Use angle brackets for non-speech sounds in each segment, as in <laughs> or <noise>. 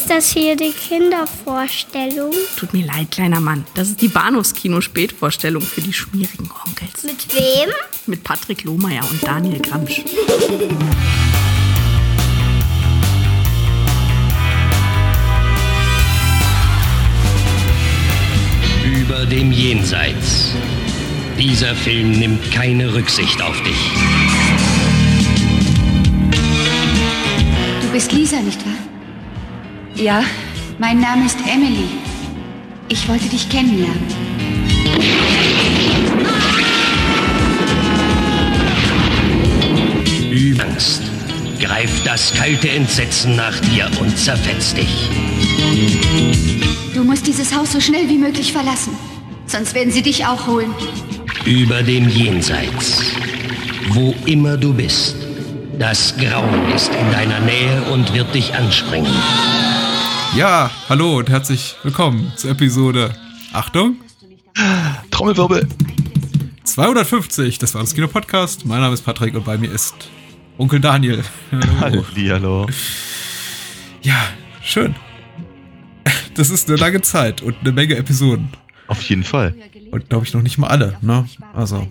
Ist das hier die Kindervorstellung? Tut mir leid, kleiner Mann. Das ist die Bahnhofskino-Spätvorstellung für die schmierigen Onkels. Mit wem? Mit Patrick Lohmeier und Daniel Gramsch. Über dem Jenseits. Dieser Film nimmt keine Rücksicht auf dich. Du bist Lisa, nicht wahr? Ja, mein Name ist Emily. Ich wollte dich kennenlernen. Angst. Greift das kalte Entsetzen nach dir und zerfetzt dich. Du musst dieses Haus so schnell wie möglich verlassen. Sonst werden sie dich auch holen. Über dem Jenseits. Wo immer du bist. Das Grauen ist in deiner Nähe und wird dich anspringen. Ja, hallo und herzlich willkommen zur Episode. Achtung! Trommelwirbel. 250 des Kino Podcast. Mein Name ist Patrick und bei mir ist Onkel Daniel. <laughs> Hallo. Hallo. Ja, schön. Das ist eine lange Zeit und eine Menge Episoden. Auf jeden Fall. Und glaube ich noch nicht mal alle, ne? Also.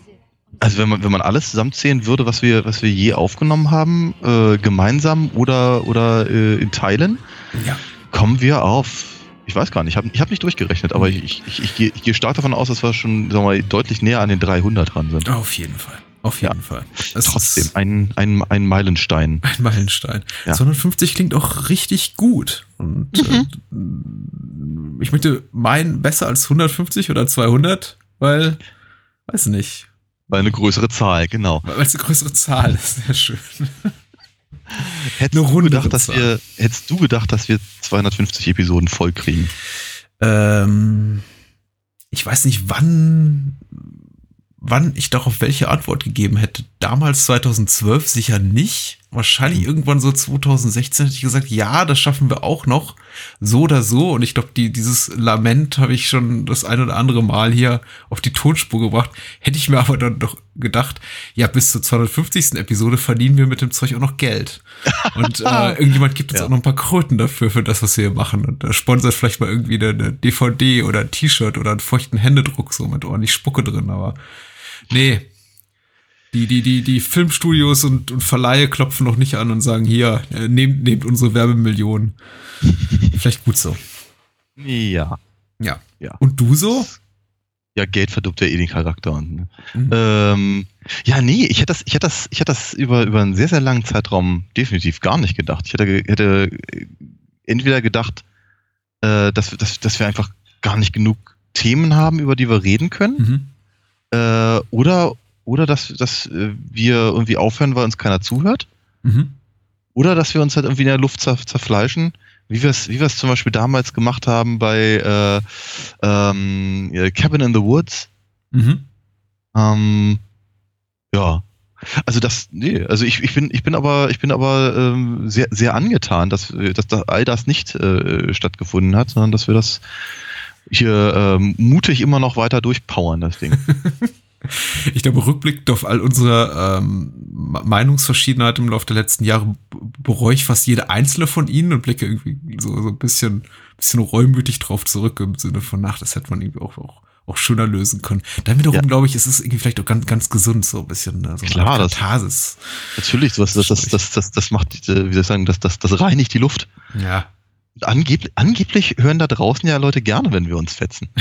Also wenn man, wenn man alles zusammenzählen würde, was wir, was wir je aufgenommen haben, äh, gemeinsam oder, oder äh, in Teilen, Ja. Kommen wir auf, ich weiß gar nicht, ich habe ich hab nicht durchgerechnet, aber ich, ich, ich, ich, gehe, ich gehe stark davon aus, dass wir schon sagen wir, mal, deutlich näher an den 300 dran sind. Auf jeden Fall. Auf jeden Fall. Das Trotzdem, ein, ein, ein Meilenstein. <laughs> ein Meilenstein. Ja. 250 klingt auch richtig gut. Und äh, ich möchte meinen besser als 150 oder 200, weil, weiß nicht, Weil eine größere Zahl, genau. weil es eine größere Zahl ist. <laughs> Sehr schön. <laughs> Hättest, Eine du gedacht, dass wir, hättest du gedacht, dass wir 250 Episoden voll kriegen? Ähm, ich weiß nicht, wann, wann ich darauf welche Antwort gegeben hätte. Damals 2012 sicher nicht. Wahrscheinlich irgendwann so 2016 hätte ich gesagt, ja, das schaffen wir auch noch. So oder so. Und ich glaube, die, dieses Lament habe ich schon das ein oder andere Mal hier auf die Tonspur gebracht. Hätte ich mir aber dann doch gedacht, ja, bis zur 250. Episode verdienen wir mit dem Zeug auch noch Geld. Und äh, <laughs> irgendjemand gibt uns Ja. auch noch ein paar Kröten dafür, für das, was wir hier machen. Und da sponsert vielleicht mal irgendwie eine, eine DVD oder ein T-Shirt oder einen feuchten Händedruck so mit ordentlich Spucke drin. Aber nee, die, die, die, die Filmstudios und, und Verleihe klopfen noch nicht an und sagen, hier, äh, nehmt, nehmt unsere Werbemillionen. <laughs> Vielleicht gut so. Ja. Ja. Ja. Und du so? Ja, Geld verdirbt ja eh den Charakter. Und, ne? Mhm. Ähm, ja, nee, ich hätte das, ich hätte das, ich hätte das über, über einen sehr, sehr langen Zeitraum definitiv gar nicht gedacht. Ich hätte, hätte äh, entweder gedacht, äh, dass, wir- dass, dass wir einfach gar nicht genug Themen haben, über die wir reden können, Mhm. äh, oder, oder dass, dass äh, wir irgendwie aufhören, weil uns keiner zuhört, Mhm. oder dass wir uns halt irgendwie in der Luft zer, zerfleischen, wie wir es wie zum Beispiel damals gemacht haben bei äh, ähm, ja, Cabin in the Woods. Mhm. Ähm, ja. Also das, nee, also ich, ich bin, ich bin aber, ich bin aber ähm, sehr, sehr angetan, dass, dass da all das nicht äh, stattgefunden hat, sondern dass wir das hier ähm, mutig immer noch weiter durchpowern, das Ding. <laughs> Ich glaube, rückblickend auf all unsere ähm, Meinungsverschiedenheit im Laufe der letzten Jahre bereue ich fast jede einzelne von ihnen und blicke irgendwie so, so ein bisschen, bisschen reumütig drauf zurück im Sinne von, ach, das hätte man irgendwie auch, auch, auch schöner lösen können. Dann wiederum Ja. glaube ich, es ist irgendwie vielleicht auch ganz, ganz gesund, so ein bisschen, ne, so eine Klar, das- Katharsis. Natürlich, sowas, das, das, das, das, das macht, äh, wie soll ich sagen, das, das, das reinigt die Luft. Ja. Angeb angeblich hören da draußen ja Leute gerne, wenn wir uns fetzen. <laughs>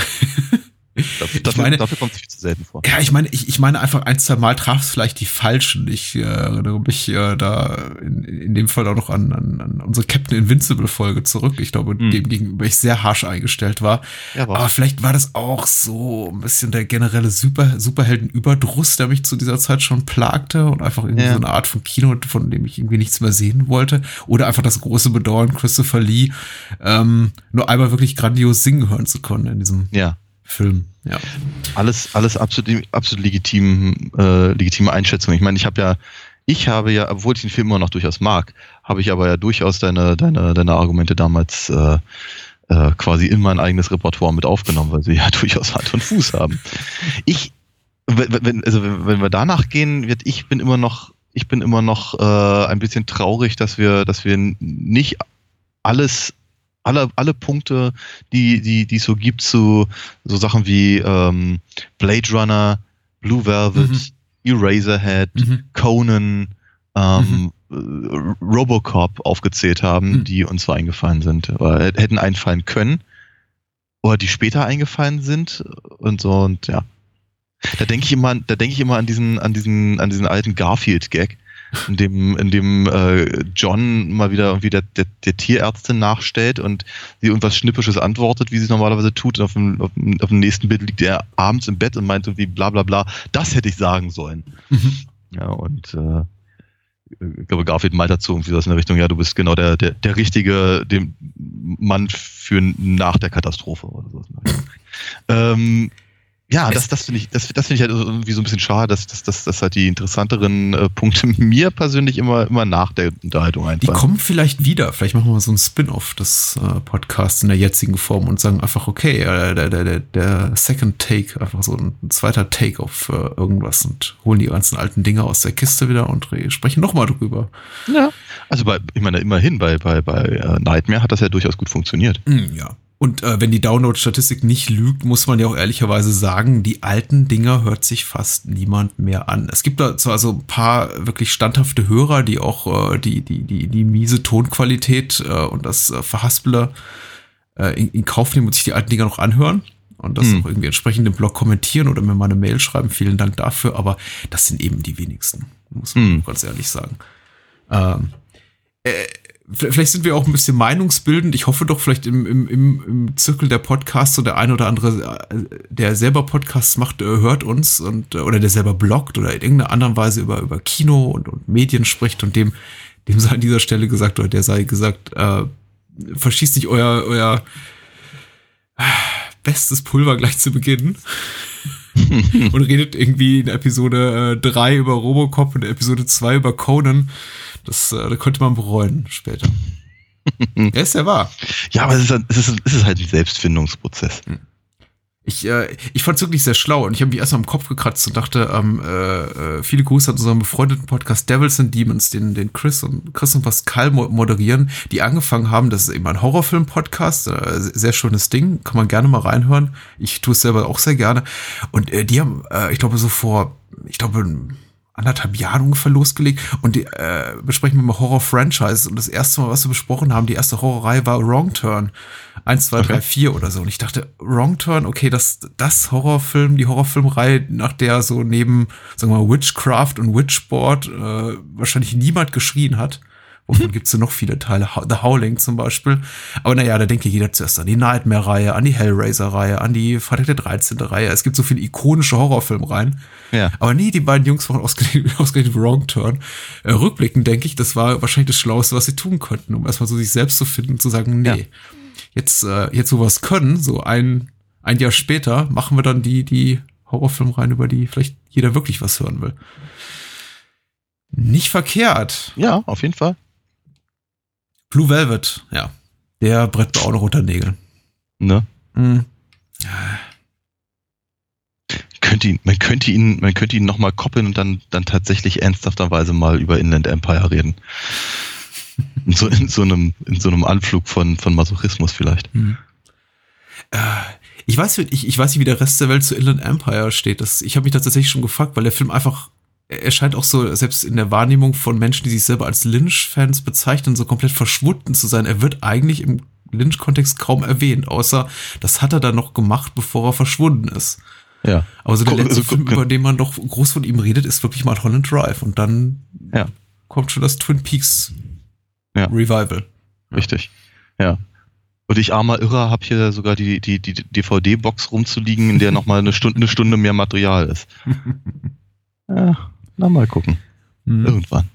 Dafür, dafür, meine- dafür kommt es viel zu selten vor. Ja, ich meine, ich, ich meine einfach ein, zwei Mal traf es vielleicht die Falschen. Ich äh, erinnere mich äh, da in, in dem Fall auch noch an, an, an unsere Captain Invincible Folge zurück. Ich glaube, Mhm. dem gegenüber ich sehr harsch eingestellt war. Ja, aber Aber vielleicht war das auch so ein bisschen der generelle Super, Superhelden-Überdruss, der mich zu dieser Zeit schon plagte und einfach irgendwie Ja. so eine Art von Kino, von dem ich irgendwie nichts mehr sehen wollte. Oder einfach das große Bedauern, Christopher Lee ähm, nur einmal wirklich grandios singen hören zu können in diesem ja. Film. Ja. alles, alles absolut, absolut legitim, äh, legitime Einschätzung. Ich meine, ich habe ja, ich habe ja, obwohl ich den Film immer noch durchaus mag, habe ich aber ja durchaus deine, deine, deine Argumente damals äh, äh, quasi in mein eigenes Repertoire mit aufgenommen, weil sie ja <laughs> durchaus Hand und Fuß haben. Ich, wenn, also wenn wir danach gehen, wird ich bin immer noch, ich bin immer noch äh, ein bisschen traurig, dass wir, dass wir nicht alles alle, alle Punkte, die, die, die es so gibt zu so Sachen wie ähm, Blade Runner, Blue Velvet, Mhm. Eraserhead, Mhm. Conan, ähm, äh, Robocop aufgezählt haben, Mhm. die uns so eingefallen sind. Oder hätten einfallen können. Oder die später eingefallen sind und so und ja. Da denke ich immer, da denke ich immer an diesen, an diesen, an diesen alten Garfield-Gag, in dem, in dem äh, John mal wieder irgendwie der, der, der Tierärztin nachstellt und sie irgendwas Schnippisches antwortet, wie sie es normalerweise tut. Und auf dem, auf, dem, auf dem nächsten Bild liegt er abends im Bett und meint irgendwie bla bla bla, das hätte ich sagen sollen. Mhm. Ja, und äh, ich glaube, Garfield meint dazu irgendwie was in der Richtung, ja, du bist genau der, der, der richtige dem Mann für nach der Katastrophe oder so. <laughs> Ähm, ja, das, das finde ich, das, das finde ich halt irgendwie so ein bisschen schade, dass, dass, dass, dass halt die interessanteren äh, Punkte <laughs> mir persönlich immer, immer nach der Unterhaltung Die einfallen. kommen vielleicht wieder. Vielleicht machen wir mal so ein Spin-off des äh, Podcasts in der jetzigen Form und sagen einfach, okay, äh, der, der, der, der Second Take, einfach so ein zweiter Take auf äh, irgendwas und holen die ganzen alten Dinge aus der Kiste wieder und re- sprechen nochmal drüber. Ja. Also bei, ich meine, immerhin, bei, bei, bei äh, Nightmare hat das ja durchaus gut funktioniert. Mm, ja. Und äh, wenn die Download-Statistik nicht lügt, muss man ja auch ehrlicherweise sagen, die alten Dinger hört sich fast niemand mehr an. Es gibt da zwar also ein paar wirklich standhafte Hörer, die auch äh, die, die, die, die miese Tonqualität äh, und das äh, Verhaspele äh, in, in Kauf nehmen und sich die alten Dinger noch anhören und das Hm. auch irgendwie entsprechend im Blog kommentieren oder mir mal eine Mail schreiben. Vielen Dank dafür, aber das sind eben die wenigsten, muss man Hm. ganz ehrlich sagen. Ähm, äh, Vielleicht sind wir auch ein bisschen meinungsbildend. Ich hoffe doch, vielleicht im, im, im, im Zirkel der Podcasts so der ein oder andere, äh, der selber Podcasts macht, äh, hört uns und äh, oder der selber bloggt oder in irgendeiner anderen Weise über, über Kino und, und Medien spricht und dem, dem sei an dieser Stelle gesagt oder der sei gesagt, äh, verschießt nicht euer, euer bestes Pulver gleich zu Beginn. <laughs> und redet irgendwie in Episode äh, 3 über Robocop und in Episode 2 über Conan. Das äh, da könnte man bereuen später. <laughs> ja, ist ja wahr. Ja, aber es ist, es ist, es ist halt ein Selbstfindungsprozess. Ich, äh, ich fand es wirklich sehr schlau und ich habe mich erstmal am Kopf gekratzt und dachte, ähm, äh, äh, viele Grüße an unseren befreundeten Podcast Devils and Demons, den, den Chris und Chris und Pascal mo moderieren, die angefangen haben, das ist eben ein Horrorfilm-Podcast, äh, sehr schönes Ding, kann man gerne mal reinhören. Ich tue es selber auch sehr gerne. Und äh, die haben, äh, ich glaube, so vor, ich glaube, anderthalb Jahren ungefähr losgelegt und die äh, besprechen wir mal Horror-Franchise und das erste Mal, was wir besprochen haben, die erste Horrorreihe war Wrong Turn. Eins, zwei, drei, vier oder so. Und ich dachte, Wrong Turn, okay, das, das Horrorfilm, die Horrorfilmreihe, nach der so neben, sagen wir mal, Witchcraft und Witchboard äh, wahrscheinlich niemand geschrien hat. Wovon gibt's denn noch viele Teile? The Howling zum Beispiel. Aber naja, da denke jeder zuerst an die Nightmare-Reihe, an die Hellraiser-Reihe, an die Freitag der 13. Reihe. Es gibt so viele ikonische Horrorfilmreihen. Ja. Aber nee, die beiden Jungs machen ausgerechnet, <laughs> ausgerechnet Wrong Turn. Äh, rückblickend denke ich, das war wahrscheinlich das Schlauste, was sie tun könnten, um erstmal so sich selbst zu finden und zu sagen, nee, Ja. jetzt, äh, jetzt es können, so ein, ein Jahr später, machen wir dann die, die Horrorfilmreihen, über die vielleicht jeder wirklich was hören will. Nicht verkehrt. Ja, auf jeden Fall. Blue Velvet, ja. Der brett mir auch noch unter den Nägeln. Ne? Hm. Könnte ihn, man könnte ihn, man könnte ihn nochmal koppeln und dann, dann tatsächlich ernsthafterweise mal über Inland Empire reden. In so, in so einem, in so einem Anflug von, von Masochismus vielleicht. Hm. Äh, ich weiß, ich, ich weiß nicht, wie der Rest der Welt zu Inland Empire steht. Das, ich habe mich da tatsächlich schon gefragt, weil der Film einfach, er scheint auch so, selbst in der Wahrnehmung von Menschen, die sich selber als Lynch-Fans bezeichnen, so komplett verschwunden zu sein. Er wird eigentlich im Lynch-Kontext kaum erwähnt, außer das hat er dann noch gemacht, bevor er verschwunden ist. Ja. Aber so der letzte also, Film, über den man doch groß von ihm redet, ist wirklich mal Holland Drive. Und dann Ja. kommt schon das Twin Peaks Ja. Revival. Richtig. Ja. Und ich armer Irrer habe hier sogar die, die, die DVD-Box rumzuliegen, in der nochmal eine Stunde, eine Stunde mehr Material ist. <laughs> Ja, na mal gucken. Hm. Irgendwann.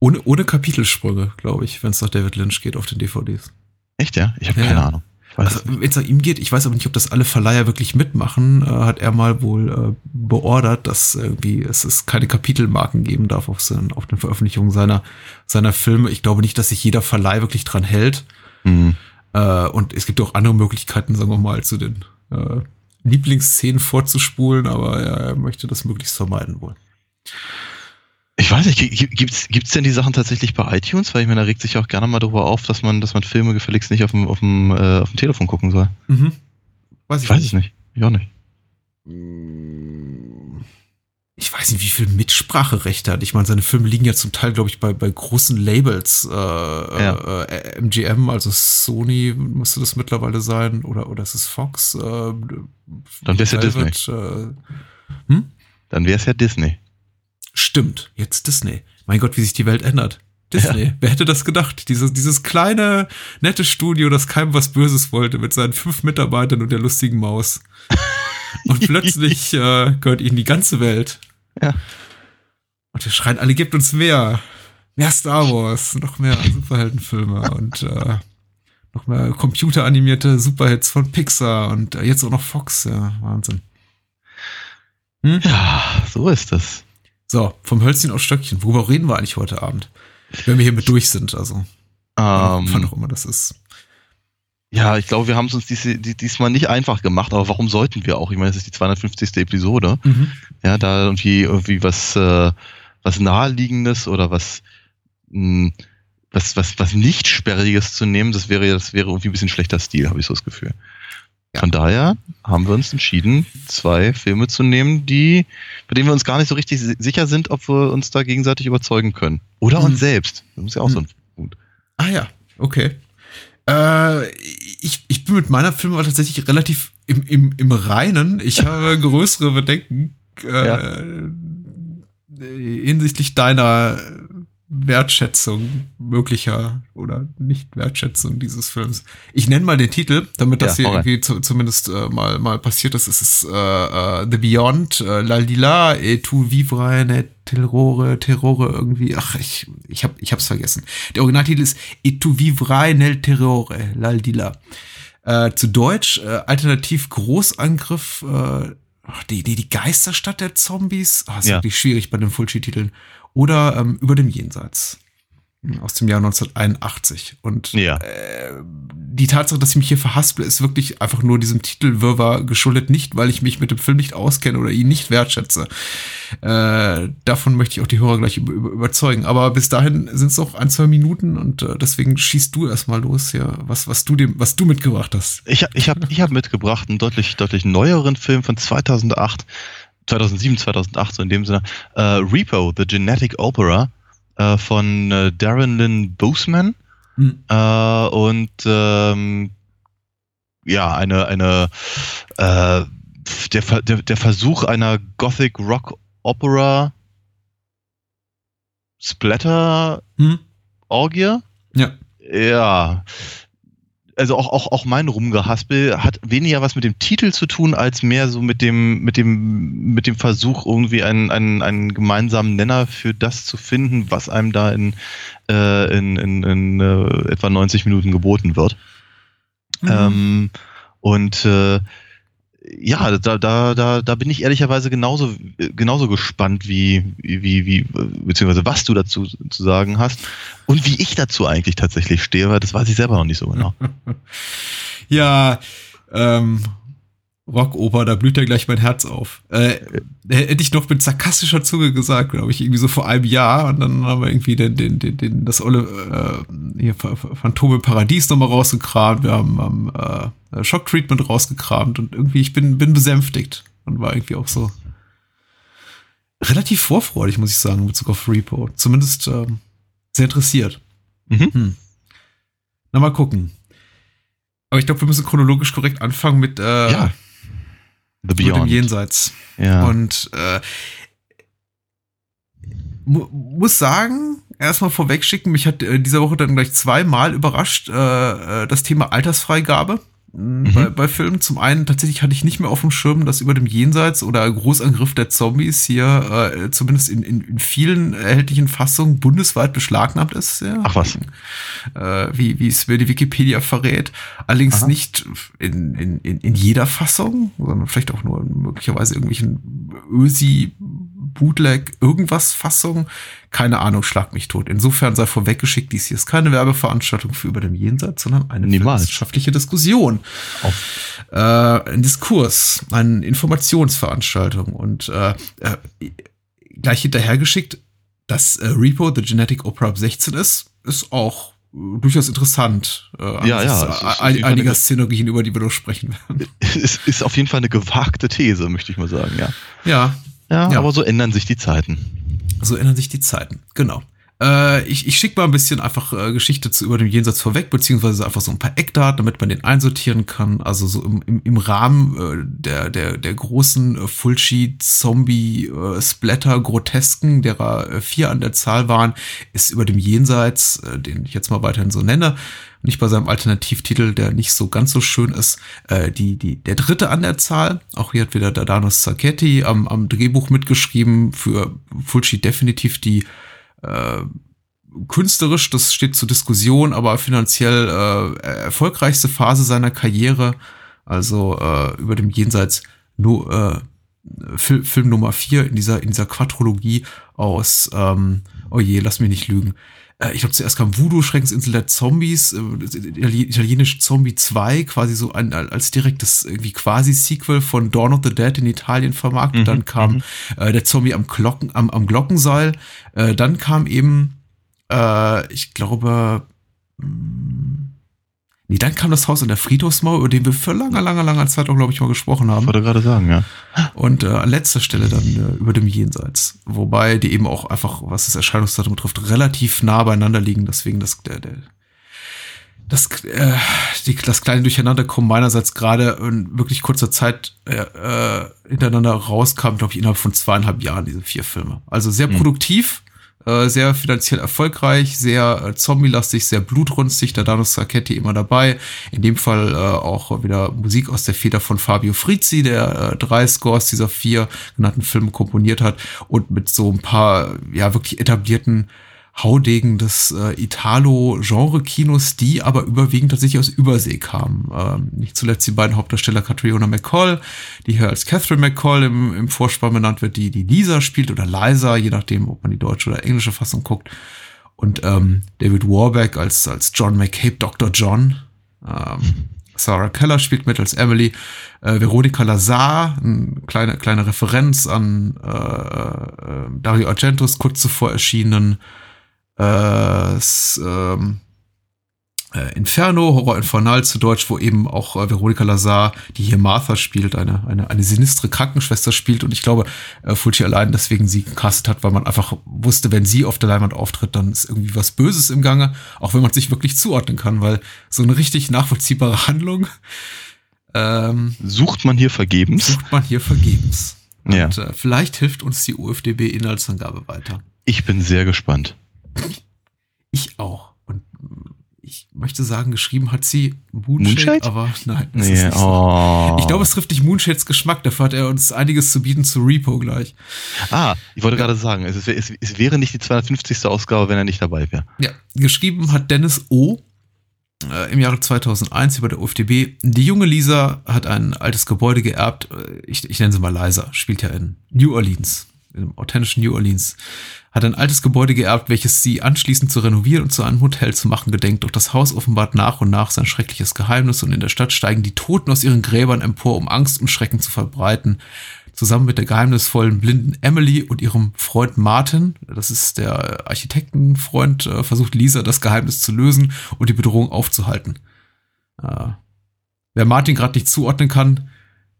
Ohne, ohne Kapitelsprünge, glaube ich, wenn es nach David Lynch geht auf den DVDs. Echt, ja? Ich habe Ja, keine ja. Ahnung. Also, wenn es nach ihm geht, ich weiß aber nicht, ob das alle Verleiher wirklich mitmachen, äh, hat er mal wohl äh, beordert, dass irgendwie es, es keine Kapitelmarken geben darf auf, seinen, auf den Veröffentlichungen seiner, seiner Filme. Ich glaube nicht, dass sich jeder Verleih wirklich dran hält. Hm. Äh, und es gibt auch andere Möglichkeiten, sagen wir mal, zu den äh, Lieblingsszenen vorzuspulen, aber er möchte das möglichst vermeiden wohl. Ich weiß nicht, gibt es denn die Sachen tatsächlich bei iTunes? Weil ich meine, da regt sich auch gerne mal darüber auf, dass man, dass man Filme gefälligst nicht auf dem, auf dem, äh, auf dem Telefon gucken soll. Mhm. Weiß ich, ich weiß es nicht. Ich auch nicht. Ich weiß nicht, wie viel Mitspracherechte hat. Ich meine, seine Filme liegen ja zum Teil, glaube ich, bei, bei großen Labels. Äh, ja. äh, MGM, also Sony müsste das mittlerweile sein. Oder, oder ist es Fox? Äh, Dann wäre es ja Disney. Äh, hm? Dann wäre es ja Disney. Stimmt, jetzt Disney. Mein Gott, wie sich die Welt ändert. Disney, ja. wer hätte das gedacht? Dieses, dieses kleine, nette Studio, das keinem was Böses wollte, mit seinen fünf Mitarbeitern und der lustigen Maus. Und plötzlich <laughs> äh, gehört ihnen die ganze Welt. Ja. Und wir schreien alle, gebt uns mehr. Mehr Star Wars, noch mehr Superheldenfilme und äh, noch mehr computeranimierte Superhits von Pixar und äh, jetzt auch noch Fox. Ja, Wahnsinn. Hm? Ja, so ist das. So, vom Hölzchen auf Stöckchen. Worüber reden wir eigentlich heute Abend? Wenn wir hier mit durch sind, also. Um, wann auch immer das ist. Ja, ich glaube, wir haben es uns dies, diesmal nicht einfach gemacht, aber warum sollten wir auch? Ich meine, es ist die 250. Episode. Mhm. Ja, da irgendwie, irgendwie was, äh, was Naheliegendes oder was, mh, hm, was, was, was nicht Sperriges zu nehmen, das wäre, das wäre irgendwie ein bisschen schlechter Stil, habe ich so das Gefühl. Von daher haben wir uns entschieden, zwei Filme zu nehmen, die, bei denen wir uns gar nicht so richtig sicher sind, ob wir uns da gegenseitig überzeugen können. Oder mhm. uns selbst. Das ist ja auch mhm. so ein Punkt. Ah ja, okay. Äh, ich, ich bin mit meiner Filmwahl tatsächlich relativ im, im, im Reinen. Ich <laughs> habe größere Bedenken äh, ja. hinsichtlich deiner Wertschätzung möglicher oder nicht Wertschätzung dieses Films. Ich nenne mal den Titel, damit das ja, hier irgendwie zu, zumindest äh, mal mal passiert ist. Es ist äh, uh, The Beyond, äh, L'Aldila et tu vivrai ne terrore, terrore irgendwie. Ach, ich ich hab ich hab's vergessen. Der Originaltitel ist Et tu vivrai nel terrore, L'Aldila. Äh, zu Deutsch äh, alternativ Großangriff äh, die, die, die Geisterstadt der Zombies. Oh, ist ja. wirklich schwierig bei den Fulci-Titeln oder ähm, Über dem Jenseits hm, aus dem Jahr 1981. Und ja. äh, die Tatsache, dass ich mich hier verhasple, ist wirklich einfach nur diesem Titelwirrwarr geschuldet, nicht weil ich mich mit dem Film nicht auskenne oder ihn nicht wertschätze. Äh, davon möchte ich auch die Hörer gleich über, über, überzeugen. Aber bis dahin sind es noch ein, zwei Minuten und äh, deswegen schießt du erstmal los, ja, was, was du dem, was du mitgebracht hast. Ich, ich habe ich hab mitgebracht einen deutlich, deutlich neueren Film von 2008 2007, 2008, so in dem Sinne, äh, Repo, The Genetic Opera äh, von äh, Darren Lynn Boseman. Hm. Äh, und ähm, ja, eine, eine äh, der, der, der Versuch einer Gothic Rock Opera Splatter hm. Orgie. Ja. Ja, also auch, auch, auch mein Rumgehaspel hat weniger was mit dem Titel zu tun, als mehr so mit dem, mit dem, mit dem Versuch, irgendwie einen, einen, einen gemeinsamen Nenner für das zu finden, was einem da in, äh, in, in, in äh, etwa 90 Minuten geboten wird. Mhm. Ähm, und äh, ja, da, da, da, da bin ich ehrlicherweise genauso, genauso gespannt, wie, wie, wie, beziehungsweise was du dazu zu sagen hast und wie ich dazu eigentlich tatsächlich stehe, weil das weiß ich selber noch nicht so genau. <laughs> ja, ähm, Rockoper, da blüht ja gleich mein Herz auf. Äh, hätte ich noch mit sarkastischer Zunge gesagt, glaube ich, irgendwie so vor einem Jahr. Und dann haben wir irgendwie den, den, den, den das olle äh, hier, Phantome Paradies nochmal rausgekramt. Wir haben, haben äh, Shock Treatment rausgekramt und irgendwie, ich bin, bin besänftigt und war irgendwie auch so relativ vorfreudig, muss ich sagen, in Bezug auf Repo. Zumindest ähm, sehr interessiert. Mhm. Hm. Na, mal gucken. Aber ich glaube, wir müssen chronologisch korrekt anfangen mit äh, ja. The Beyond. Dem Jenseits. Ja. Und äh, mu muss sagen, erstmal vorweg schicken, mich hat äh, dieser Woche dann gleich zweimal überrascht äh, äh das Thema Altersfreigabe mhm. bei, bei Filmen. Zum einen tatsächlich hatte ich nicht mehr auf dem Schirm, dass über dem Jenseits oder Großangriff der Zombies hier äh, zumindest in, in, in vielen erhältlichen Fassungen bundesweit beschlagnahmt ist. Ja. Ach was. Äh, wie, wie es mir die Wikipedia verrät. Allerdings Aha. nicht in, in, in, in jeder Fassung, sondern vielleicht auch nur möglicherweise irgendwelchen Ösi Bootleg, irgendwas Fassung. Keine Ahnung, schlag mich tot. Insofern sei vorweggeschickt, dies hier ist keine Werbeveranstaltung für über dem Jenseits, sondern eine wissenschaftliche Diskussion. Äh, ein Diskurs, eine Informationsveranstaltung und äh, äh, gleich hinterhergeschickt, dass äh, Repo, The Genetic Opera ab 16 ist, ist auch äh, durchaus interessant. Äh, Ja, ja, ist auf ein, einiger eine- Szenerien, über die wir noch sprechen werden. <laughs> Es ist auf jeden Fall eine gewagte These, möchte ich mal sagen, ja. Ja, Ja, Ja. aber so ändern sich die Zeiten. so ändern sich die Zeiten. Genau. Äh, ich ich schicke mal ein bisschen einfach äh, Geschichte zu über dem Jenseits vorweg, beziehungsweise einfach so ein paar Eckdaten, damit man den einsortieren kann. Also so im, im, im Rahmen äh, der, der, der großen äh, Fullsheet-Zombie-Splatter-Grotesken, derer äh, vier an der Zahl waren, ist über dem Jenseits, äh, den ich jetzt mal weiterhin so nenne, nicht bei seinem Alternativtitel, der nicht so ganz so schön ist, äh, die, die, der dritte an der Zahl. Auch hier hat wieder der Danos Zacchetti am, am Drehbuch mitgeschrieben, für Fullsheet definitiv die äh, künstlerisch, das steht zur Diskussion, aber finanziell äh, erfolgreichste Phase seiner Karriere. Also äh, über dem Jenseits nur äh, Film, Film Nummer vier in dieser in dieser Quadrologie aus ähm, oh je, lass mich nicht lügen. Äh, ich glaube, zuerst kam Voodoo, Schreckensinsel der Zombies, äh, Itali- italienisch Zombie 2, quasi so ein, als direktes irgendwie quasi Sequel von Dawn of the Dead in Italien vermarktet. Mhm, Dann kam äh, der Zombie am Glocken, am, am Glockenseil. Äh, dann kam eben, äh, ich glaube, mh, nee, dann kam das Haus in der Friedhofsmauer, über den wir für lange, lange, lange Zeit auch, glaube ich, mal gesprochen haben. Ich wollte gerade sagen, ja. Und äh, an letzter Stelle dann äh, über dem Jenseits. Wobei die eben auch einfach, was das Erscheinungsdatum betrifft, relativ nah beieinander liegen. Deswegen das, der, der, das, äh, die, das kleine Durcheinanderkommen meinerseits gerade in wirklich kurzer Zeit äh, äh, hintereinander rauskam, glaube ich, innerhalb von zweieinhalb Jahren, diese vier Filme. Also sehr Mhm. produktiv, äh, sehr finanziell erfolgreich, sehr äh, zombielastig, sehr blutrünstig, da Danos Sacchetti immer dabei. In dem Fall äh, auch wieder Musik aus der Feder von Fabio Frizzi, der äh, drei Scores dieser vier genannten Filme komponiert hat und mit so ein paar, ja, wirklich etablierten Haudegen des äh, Italo-Genre-Kinos, die aber überwiegend tatsächlich aus Übersee kamen. Ähm, nicht zuletzt die beiden Hauptdarsteller Catriona McCall, die hier als Catherine McCall im, im Vorspann benannt wird, die die Lisa spielt oder Liza, je nachdem, ob man die deutsche oder englische Fassung guckt. Und ähm, David Warbeck als, als John McCabe, Dr. John. Ähm, Sarah Keller spielt mit als Emily. Äh, Veronica Lazar, eine kleine, kleine Referenz an äh, äh, Dario Argentos kurz zuvor erschienenen äh, s, ähm, äh, Inferno, Horror Infernal zu Deutsch, wo eben auch äh, Veronica Lazar, die hier Martha spielt, eine, eine, eine sinistre Krankenschwester spielt und ich glaube, äh, Fulci allein deswegen sie gecastet hat, weil man einfach wusste, wenn sie auf der Leinwand auftritt, dann ist irgendwie was Böses im Gange, auch wenn man es sich wirklich zuordnen kann, weil so eine richtig nachvollziehbare Handlung ähm, Sucht man hier vergebens? sucht man hier vergebens. Ja. Und äh, vielleicht hilft uns die UFDB-Inhaltsangabe weiter. Ich bin sehr gespannt. Ich auch. Und ich möchte sagen, geschrieben hat sie Moonshade, Moonshade? aber nein, das ist Nee, nicht so. oh. Ich glaube, es trifft nicht Moonshades Geschmack, dafür hat er uns einiges zu bieten zu Repo gleich. Ah, ich wollte gerade sagen, es, es, es wäre nicht die 250. Ausgabe, wenn er nicht dabei wäre. Ja, geschrieben hat Dennis O. äh, im Jahre 2001 über der UFDB. Die junge Lisa hat ein altes Gebäude geerbt. Äh, Ich, ich nenne sie mal Liza, spielt ja in New Orleans, im authentischen New Orleans. Hat ein altes Gebäude geerbt, welches sie anschließend zu renovieren und zu einem Hotel zu machen gedenkt. Doch das Haus offenbart nach und nach sein schreckliches Geheimnis und in der Stadt steigen die Toten aus ihren Gräbern empor, um Angst und Schrecken zu verbreiten. Zusammen mit der geheimnisvollen blinden Emily und ihrem Freund Martin, das ist der Architektenfreund, äh, versucht Lisa das Geheimnis zu lösen und die Bedrohung aufzuhalten. Äh, wer Martin gerade nicht zuordnen kann,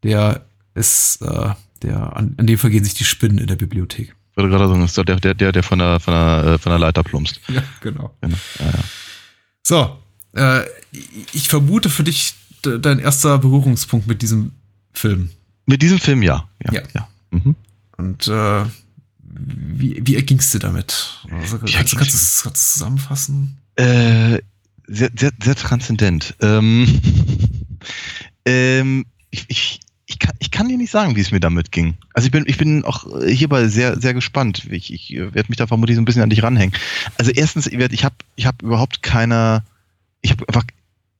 der ist, äh, der, an, an dem vergehen sich die Spinnen in der Bibliothek. Ich wollte gerade sagen, das ist der, der, der, der von der, von der, äh, von der Leiter plumpst. Ja, genau. Genau. Ja, ja. So, äh, ich vermute für dich de- dein erster Berührungspunkt mit diesem Film. Mit diesem Film ja. Ja. Ja. Mhm. Und äh, wie, wie erging's dir damit? Also, kannst, du- kannst, du kannst du es zusammenfassen? Äh, sehr, sehr, sehr transzendent. Ähm, <laughs> ähm, ich, ich, ich, kann, ich kann dir nicht sagen, wie es mir damit ging. Also ich bin, ich bin auch hierbei sehr, sehr gespannt. Ich, ich werde mich da vermutlich so ein bisschen an dich ranhängen. Also erstens, ich, werd- ich habe ich hab überhaupt keine, ich habe einfach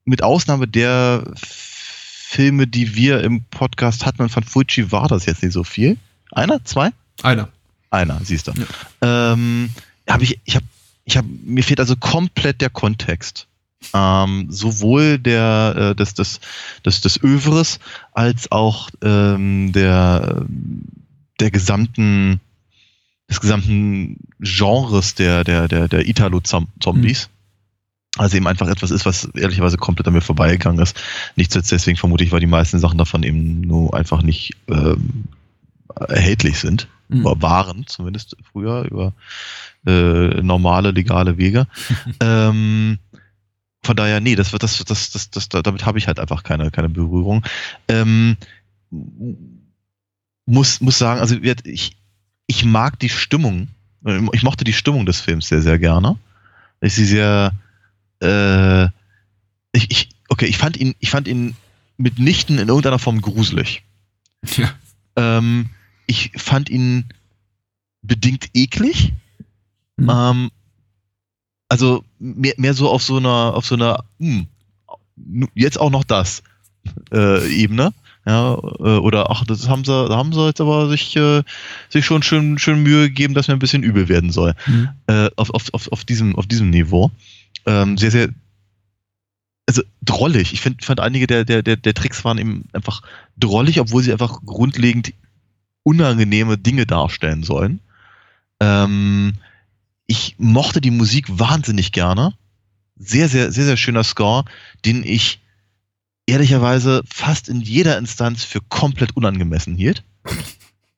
mit Ausnahme der Filme, die wir im Podcast hatten, und von Fuji war das jetzt nicht so viel. Einer? Zwei? Einer. Einer, siehst du. Ähm, hab ich, ich hab, ich hab, mir fehlt also komplett der Kontext. Ähm, sowohl der, äh, des, des, des, des Övres als auch ähm, der, der gesamten des gesamten Genres der, der, der, der Italo-Zombies. Also eben einfach etwas ist, was ehrlicherweise komplett an mir vorbeigegangen ist. Nicht zuletzt deswegen vermute ich, weil die meisten Sachen davon eben nur einfach nicht ähm, erhältlich sind. Mhm. Oder waren zumindest früher über äh, normale, legale Wege. <laughs> ähm, von daher, nee, das wird das, das, das, das, damit habe ich halt einfach keine, keine Berührung. Ähm, muss, muss sagen, also ich, ich mag die Stimmung, ich mochte die Stimmung des Films sehr, sehr gerne. Ich sie sehr, äh, ich, ich, okay, ich fand ihn, ich fand ihn mitnichten in irgendeiner Form gruselig. Ja. Ähm, ich fand ihn bedingt eklig. Mhm. Ähm, also mehr, mehr so auf so einer, auf so einer, hm, jetzt auch noch das äh, Ebene. Ja, äh, oder ach, das haben sie, da haben sie jetzt aber sich, äh, sich schon schön, schön Mühe gegeben, dass mir ein bisschen übel werden soll. Mhm. Äh, auf, auf, auf, auf, diesem, auf diesem Niveau. Ähm, sehr, sehr, also drollig. Ich find, fand einige der, der, der, der Tricks waren eben einfach drollig, obwohl sie einfach grundlegend unangenehme Dinge darstellen sollen. Ähm, ich mochte die Musik wahnsinnig gerne. Sehr, sehr, sehr, sehr schöner Score, den ich ehrlicherweise fast in jeder Instanz für komplett unangemessen hielt.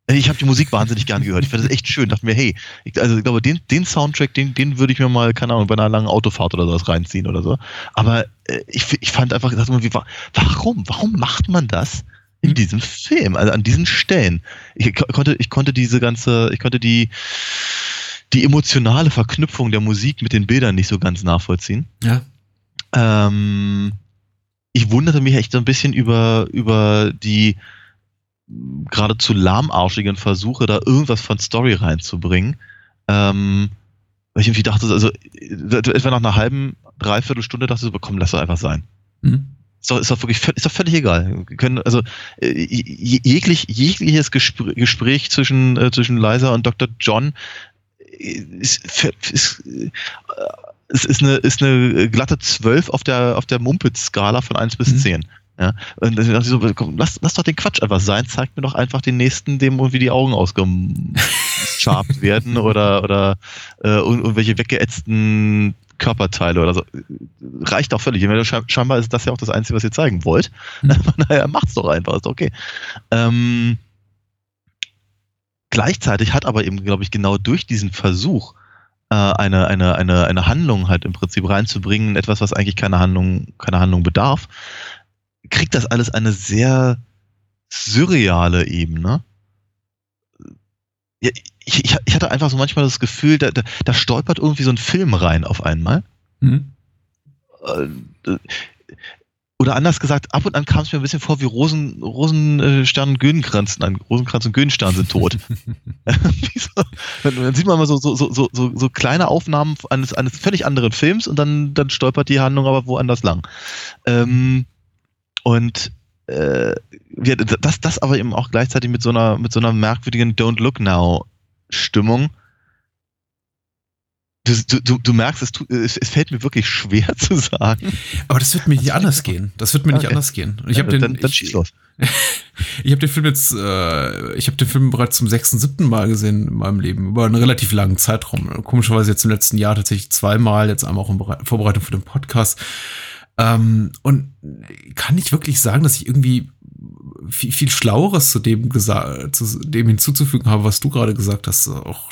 Ich habe die Musik wahnsinnig gern gehört. Ich fand das echt schön. Dachte mir, hey, ich, also ich glaube, den, den Soundtrack, den, den würde ich mir mal, keine Ahnung, bei einer langen Autofahrt oder sowas reinziehen oder so. Aber äh, ich, ich fand einfach, dachte mir, wie, warum, warum macht man das in diesem Film, also an diesen Stellen? Ich konnte, ich konnte diese ganze, ich konnte die, die emotionale Verknüpfung der Musik mit den Bildern nicht so ganz nachvollziehen. Ja. Ähm, ich wunderte mich echt so ein bisschen über, über die geradezu lahmarschigen Versuche, da irgendwas von Story reinzubringen. Ähm, weil ich irgendwie dachte, also etwa nach einer halben, dreiviertel Stunde dachte ich so, komm, lass doch einfach sein. Mhm. Ist doch, ist doch wirklich ist doch völlig egal. Wir können, also äh, jeglich, jegliches Gespr Gespräch zwischen, äh, zwischen Liza und Dr. John ist, ist, äh, es ist eine, ist eine glatte 12 auf der, auf der Mumpitz-Skala von 1 bis Mhm. 10. Ja, und dann dachte ich so, komm, lass, lass doch den Quatsch einfach sein, zeig mir doch einfach den nächsten, dem irgendwie die Augen ausgeschabt <laughs> werden oder, oder äh, irgendwelche weggeätzten Körperteile oder so. Reicht auch völlig. Scheinbar ist das ja auch das Einzige, was ihr zeigen wollt. Mhm. <laughs> Daher macht's doch einfach, ist doch okay. Ähm, gleichzeitig hat aber eben, glaube ich, genau durch diesen Versuch, äh, eine, eine, eine, eine Handlung halt im Prinzip reinzubringen, etwas, was eigentlich keine Handlung, keine Handlung bedarf, kriegt das alles eine sehr surreale Ebene. Ja, ich, ich, ich hatte einfach so manchmal das Gefühl, da, da, da stolpert irgendwie so ein Film rein auf einmal. Mhm. Äh, oder anders gesagt, ab und an kam es mir ein bisschen vor wie Rosen, Rosenstern und Gönenkranz. Nein, Rosenkranz und Gönenstern sind tot. <laughs> <laughs> dann, sieht man mal so, so, so, so, so kleine Aufnahmen eines, eines völlig anderen Films und dann, dann stolpert die Handlung aber woanders lang. Ähm, und äh, das, das aber eben auch gleichzeitig mit so einer, mit so einer merkwürdigen Don't Look Now Stimmung. Du, du, du merkst, es, es, es, fällt mir wirklich schwer zu sagen. Aber das wird mir nicht anders gehen. Das wird mir okay. nicht anders gehen. Ich ja, den, dann, dann ich, schieß los. <laughs> ich habe den Film jetzt, äh, ich habe den Film bereits zum sechsten, siebten Mal gesehen in meinem Leben, über einen relativ langen Zeitraum. Komischerweise jetzt im letzten Jahr tatsächlich zweimal, jetzt einmal auch in Vorbereitung für den Podcast. Ähm, und kann ich wirklich sagen, dass ich irgendwie viel, viel Schlaueres zu dem zu dem hinzuzufügen habe, was du gerade gesagt hast. Auch,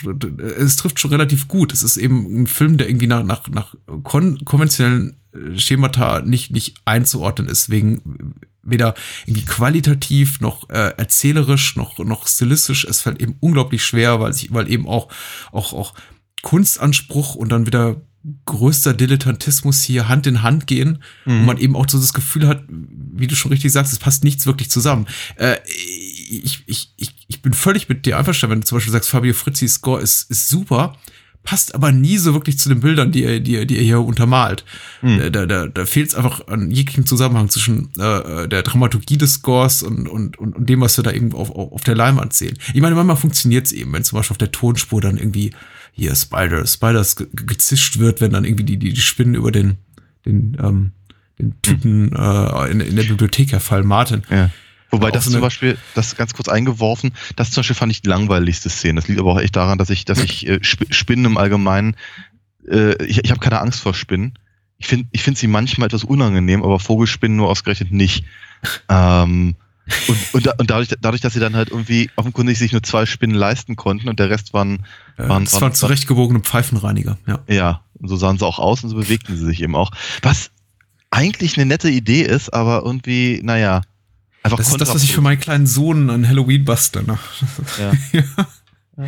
es trifft schon relativ gut. Es ist eben ein Film, der irgendwie nach, nach, nach kon konventionellen Schemata nicht, nicht einzuordnen ist, wegen weder irgendwie qualitativ noch äh, erzählerisch noch, noch stilistisch. Es fällt eben unglaublich schwer, weil sich, weil eben auch, auch, auch Kunstanspruch und dann wieder größter Dilettantismus hier Hand in Hand gehen mhm. und man eben auch so das Gefühl hat, wie du schon richtig sagst, es passt nichts wirklich zusammen. Äh, ich, ich, ich, ich bin völlig mit dir einverstanden, wenn du zum Beispiel sagst, Fabio Frizzi's Score ist, ist super, passt aber nie so wirklich zu den Bildern, die er, die er, die er hier untermalt. Mhm. Da, da, da fehlt es einfach an jeglichem Zusammenhang zwischen äh, der Dramaturgie des Scores und, und, und, und dem, was wir da irgendwo auf, auf der Leinwand sehen. Ich meine, manchmal funktioniert es eben, wenn zum Beispiel auf der Tonspur dann irgendwie hier Spider, Spiders ge gezischt wird, wenn dann irgendwie die, die, die Spinnen über den, den, ähm, den Typen äh, in, in der Bibliothek herfallen, Martin. Ja. Wobei das zum Beispiel, das ganz kurz eingeworfen, das zum Beispiel fand ich die langweiligste Szene. Das liegt aber auch echt daran, dass ich, dass ich äh, Sp- Spinnen im Allgemeinen, äh, ich, ich habe keine Angst vor Spinnen. Ich finde ich find sie manchmal etwas unangenehm, aber Vogelspinnen nur ausgerechnet nicht. <laughs> ähm, und, und, da, und dadurch, dadurch, dass sie dann halt irgendwie offenkundig sich nur zwei Spinnen leisten konnten und der Rest waren, waren, das waren zurechtgebogene Pfeifenreiniger, ja. ja, und so sahen sie auch aus und so bewegten sie sich eben auch. Was eigentlich eine nette Idee ist, aber irgendwie, naja, einfach Das ist das, was ich für meinen kleinen Sohn an Halloween bastle. Ne? <laughs> Ja. ja.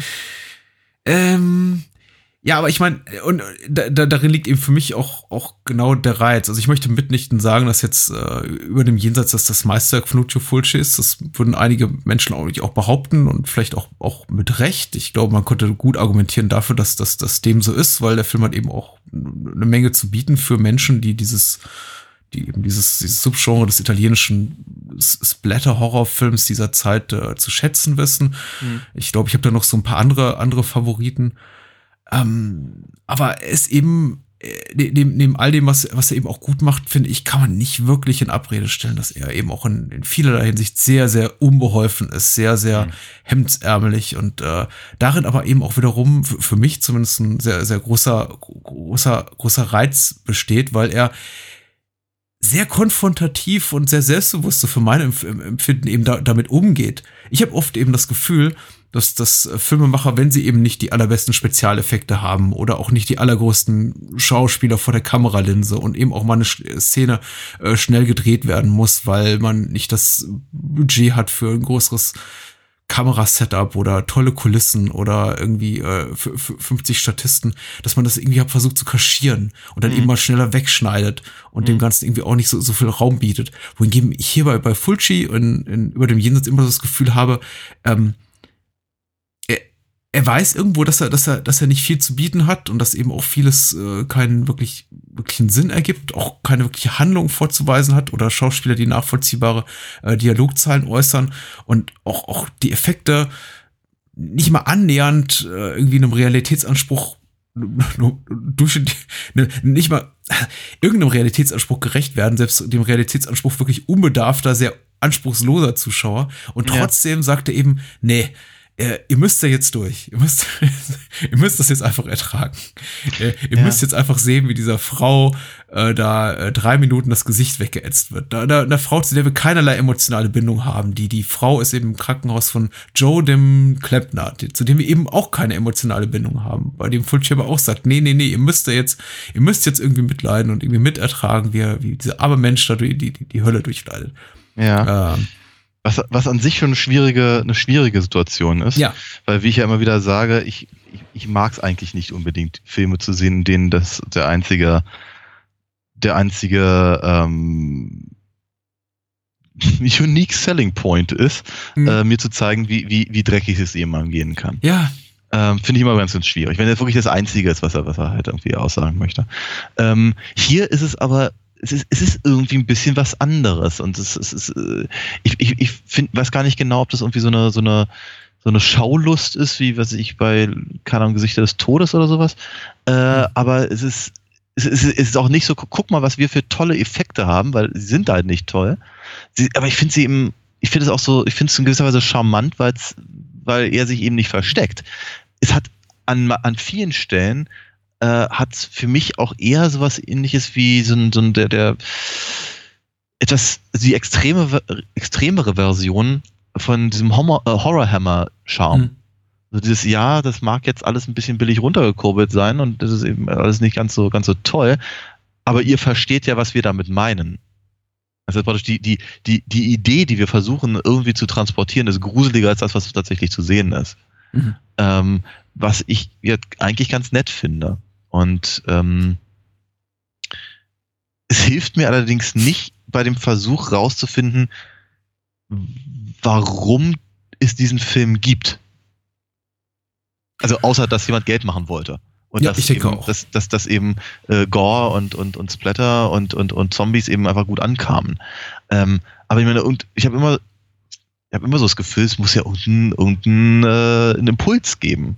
Ähm, ja, aber ich meine, und da, da, darin liegt eben für mich auch, auch genau der Reiz. Also ich möchte mitnichten sagen, dass jetzt äh, über dem Jenseits dass das Meisterwerk von Lucio Fulci ist. Das würden einige Menschen auch, auch behaupten und vielleicht auch, auch mit Recht. Ich glaube, man konnte gut argumentieren dafür, dass das dass dem so ist, weil der Film hat eben auch eine Menge zu bieten für Menschen, die dieses die eben dieses, dieses Subgenre des italienischen Splatter-Horrorfilms dieser Zeit äh, zu schätzen wissen. Ich glaube, ich habe da noch so ein paar andere, andere Favoriten. Ähm, aber es eben, äh, ne- neben, neben all dem, was, was er eben auch gut macht, finde ich, kann man nicht wirklich in Abrede stellen, dass er eben auch in, in vielerlei Hinsicht sehr, sehr unbeholfen ist, sehr, sehr hemdsärmelig und äh, darin aber eben auch wiederum für, für mich zumindest ein sehr, sehr großer, großer, großer Reiz besteht, weil er sehr konfrontativ und sehr selbstbewusst so für mein Empf Empfinden eben da, damit umgeht. Ich habe oft eben das Gefühl, dass das Filmemacher, wenn sie eben nicht die allerbesten Spezialeffekte haben oder auch nicht die allergrößten Schauspieler vor der Kameralinse und eben auch mal eine Sch- Szene äh, schnell gedreht werden muss, weil man nicht das Budget hat für ein größeres Kamerasetup oder tolle Kulissen oder irgendwie äh, f- f- 50 Statisten, dass man das irgendwie hat versucht zu kaschieren und dann eben mal schneller wegschneidet und dem Ganzen irgendwie auch nicht so, so viel Raum bietet. Wohingegen ich hier bei, bei Fulci in, in, über dem Jenseits immer so das Gefühl habe, ähm, er, weiß irgendwo, dass er, dass er, dass er nicht viel zu bieten hat und dass eben auch vieles äh, keinen wirklich wirklichen Sinn ergibt, auch keine wirkliche Handlung vorzuweisen hat oder Schauspieler, die nachvollziehbare äh, Dialogzahlen äußern und auch, auch die Effekte nicht mal annähernd äh, irgendwie einem Realitätsanspruch <laughs> durchschnittlich, ne, nicht mal <laughs> irgendeinem Realitätsanspruch gerecht werden, selbst dem Realitätsanspruch wirklich unbedarfter, sehr anspruchsloser Zuschauer. Und Ja. trotzdem sagt er eben, nee, äh, ihr müsst da jetzt durch. Ihr müsst, <laughs> ihr müsst das jetzt einfach ertragen. Äh, ihr Ja. müsst jetzt einfach sehen, wie dieser Frau äh, da äh, drei Minuten das Gesicht weggeätzt wird. Da, da, eine Frau, zu der wir keinerlei emotionale Bindung haben. Die, die Frau ist eben im Krankenhaus von Joe, dem Klempner, die, zu dem wir eben auch keine emotionale Bindung haben. Bei dem Fulci aber auch sagt, nee, nee, nee, ihr müsst da jetzt, ihr müsst jetzt irgendwie mitleiden und irgendwie mitertragen, wie, er- wie dieser arme Mensch da die, die, die Hölle durchleidet. Ja. Ähm, Was, was an sich schon eine schwierige, eine schwierige Situation ist. ja, Weil, wie ich ja immer wieder sage, ich, ich, ich mag es eigentlich nicht unbedingt, Filme zu sehen, in denen das der einzige, der einzige ähm, <laughs> unique selling point ist, Mhm. äh, mir zu zeigen, wie, wie, wie dreckig es jemandem gehen kann. ja, Ähm, Finde ich immer ganz, ganz schwierig. Wenn das wirklich das Einzige ist, was er, was er halt irgendwie aussagen möchte. Ähm, hier ist es aber, es ist, es ist irgendwie ein bisschen was anderes. Und es, es ist, äh, ich, ich, ich find, weiß gar nicht genau, ob das irgendwie so eine, so eine, so eine Schaulust ist, wie was ich bei, keine Ahnung, Gesichter des Todes oder sowas. Äh, aber es ist, es ist, es ist auch nicht so, gu- guck mal, was wir für tolle Effekte haben, weil sie sind halt nicht toll. Sie, aber ich finde sie eben, ich finde es auch so, ich finde es in gewisser Weise charmant, weil er sich eben nicht versteckt. Es hat an, an vielen Stellen äh, hat für mich auch eher sowas ähnliches wie so ein, so ein der, der etwas, die extreme, extremere Version von diesem äh, Horrorhammer-Charme. Mhm. Also dieses Ja, das mag jetzt alles ein bisschen billig runtergekurbelt sein und das ist eben alles nicht ganz so, ganz so toll, aber ihr versteht ja, was wir damit meinen. Also praktisch die, die, die, die Idee, die wir versuchen irgendwie zu transportieren, ist gruseliger als das, was tatsächlich zu sehen ist. Mhm. Ähm, was ich jetzt eigentlich ganz nett finde. Und ähm, es hilft mir allerdings nicht bei dem Versuch rauszufinden, warum es diesen Film gibt. Also außer, dass jemand Geld machen wollte. Und Ja, dass, eben, dass, dass, dass eben äh, Gore und, und, und Splatter und, und, und Zombies eben einfach gut ankamen. Ähm, aber ich meine, und ich habe immer, ich habe immer so das Gefühl, es muss ja irgendeinen irgendein, äh, einen Impuls geben.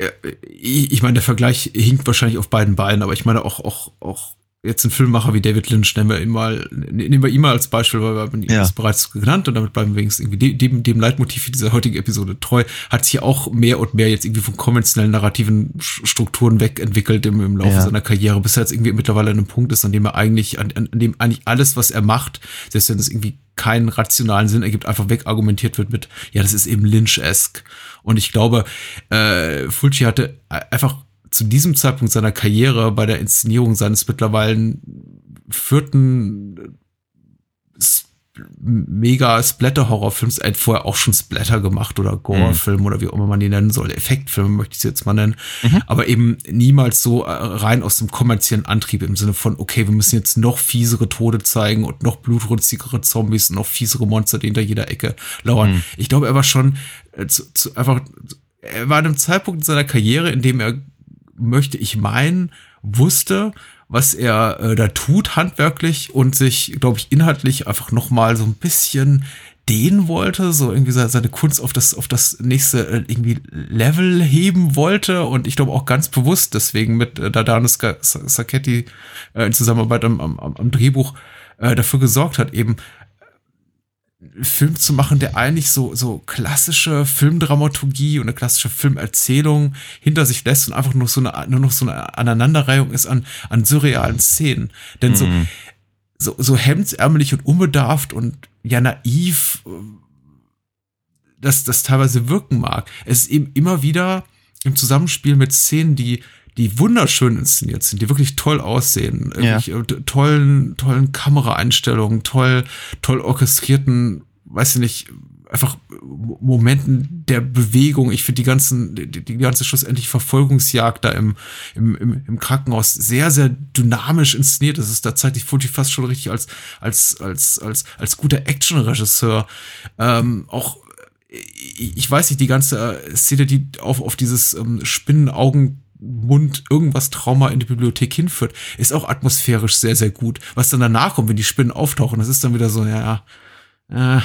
Ja, Ich ich meine, der Vergleich hinkt wahrscheinlich auf beiden Beinen, aber ich meine auch, auch, auch jetzt einen Filmmacher wie David Lynch, nehmen wir ihn mal, nehmen wir ihn mal als Beispiel, weil wir haben ihn Ja. das bereits genannt und damit bleiben wir wenigstens irgendwie dem, dem, Leitmotiv dieser heutigen Episode treu, hat sich auch mehr und mehr jetzt irgendwie von konventionellen narrativen Strukturen wegentwickelt im, im Laufe Ja. seiner Karriere, bis er jetzt irgendwie mittlerweile an einem Punkt ist, an dem er eigentlich, an, an dem eigentlich alles, was er macht, selbst wenn es irgendwie keinen rationalen Sinn ergibt, einfach wegargumentiert wird mit, ja, das ist eben Lynch-esque. Und ich glaube, äh, Fulci hatte einfach zu diesem Zeitpunkt seiner Karriere bei der Inszenierung seines mittlerweile vierten mega Splatter-Horrorfilms, er hat vorher auch schon Splatter gemacht oder Gore-Film oder wie auch immer man die nennen soll, Effektfilme möchte ich es jetzt mal nennen, aber eben niemals so äh, rein aus dem kommerziellen Antrieb im Sinne von, okay, wir müssen jetzt noch fiesere Tode zeigen und noch blutrünstigere Zombies und noch fiesere Monster, die hinter jeder Ecke lauern. Ich glaube, er war schon äh, zu, zu, einfach, er war an einem Zeitpunkt in seiner Karriere, in dem er möchte ich meinen, wusste, was er äh, da tut handwerklich und sich, glaube ich, inhaltlich einfach noch mal so ein bisschen dehnen wollte, so irgendwie se- seine Kunst auf das auf das nächste äh, irgendwie Level heben wollte. Und ich glaube auch ganz bewusst deswegen mit äh, Sa- Sacchetti äh, in Zusammenarbeit am, am, am Drehbuch äh, dafür gesorgt hat, eben einen Film zu machen, der eigentlich so, so klassische Filmdramaturgie und eine klassische Filmerzählung hinter sich lässt und einfach nur so eine, nur noch so eine Aneinanderreihung ist an, an surrealen Szenen. Denn so, so, so hemdsärmelig und unbedarft und ja naiv, äh, dass das teilweise wirken mag. Es ist eben immer wieder im Zusammenspiel mit Szenen, die die wunderschön inszeniert sind, die wirklich toll aussehen, Ja. äh, tollen, tollen Kameraeinstellungen, toll, toll orchestrierten, weiß ich nicht, einfach Momenten der Bewegung. Ich finde die ganzen, die, die ganze schlussendlich Verfolgungsjagd da im, im, im, im Krankenhaus sehr, sehr dynamisch inszeniert. Das ist tatsächlich Fulci fast schon richtig als, als, als, als, als guter Actionregisseur. Ähm, auch ich ich weiß nicht, die ganze äh, Szene, die auf, auf dieses ähm, Spinnenaugen Mund irgendwas Trauma in die Bibliothek hinführt, ist auch atmosphärisch sehr, sehr gut. Was dann danach kommt, wenn die Spinnen auftauchen, das ist dann wieder so, ja, ja, äh,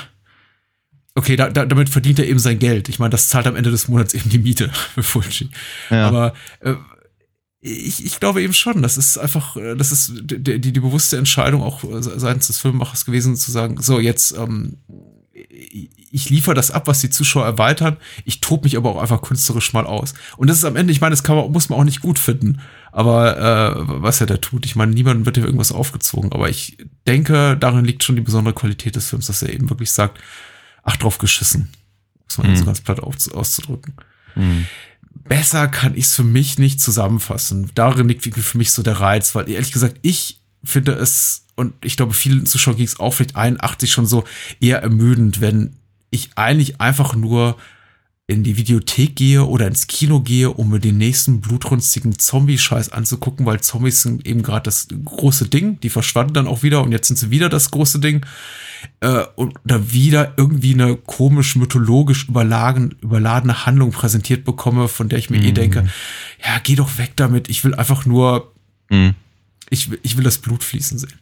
okay, da, da, damit verdient er eben sein Geld. Ich meine, das zahlt am Ende des Monats eben die Miete <laughs> für Fulci. Ja. Aber äh, ich, ich glaube eben schon, das ist einfach, äh, das ist die, die, die bewusste Entscheidung auch äh, seitens des Filmemachers gewesen, zu sagen, so jetzt, ähm, ich liefere das ab, was die Zuschauer erweitern. Ich tob mich aber auch einfach künstlerisch mal aus. Und das ist am Ende, ich meine, das kann man, muss man auch nicht gut finden. Aber äh, was er da tut, ich meine, niemandem wird hier irgendwas aufgezogen. Aber ich denke, darin liegt schon die besondere Qualität des Films, dass er eben wirklich sagt, ach drauf geschissen. Muss man Mhm. so ganz platt auf, auszudrücken. Mhm. Besser kann ich es für mich nicht zusammenfassen. Darin liegt für mich so der Reiz, weil ehrlich gesagt, ich finde es, und ich glaube, vielen Zuschauern ging es auch vielleicht 81 schon so eher ermüdend, wenn ich eigentlich einfach nur in die Videothek gehe oder ins Kino gehe, um mir den nächsten blutrünstigen Zombie-Scheiß anzugucken, weil Zombies sind eben gerade das große Ding. Die verschwanden dann auch wieder und jetzt sind sie wieder das große Ding. Äh, und da wieder irgendwie eine komisch mythologisch überlagen, überladene Handlung präsentiert bekomme, von der ich mir eh denke, ja, geh doch weg damit. Ich will einfach nur, Mhm. ich, will- ich will das Blut fließen sehen.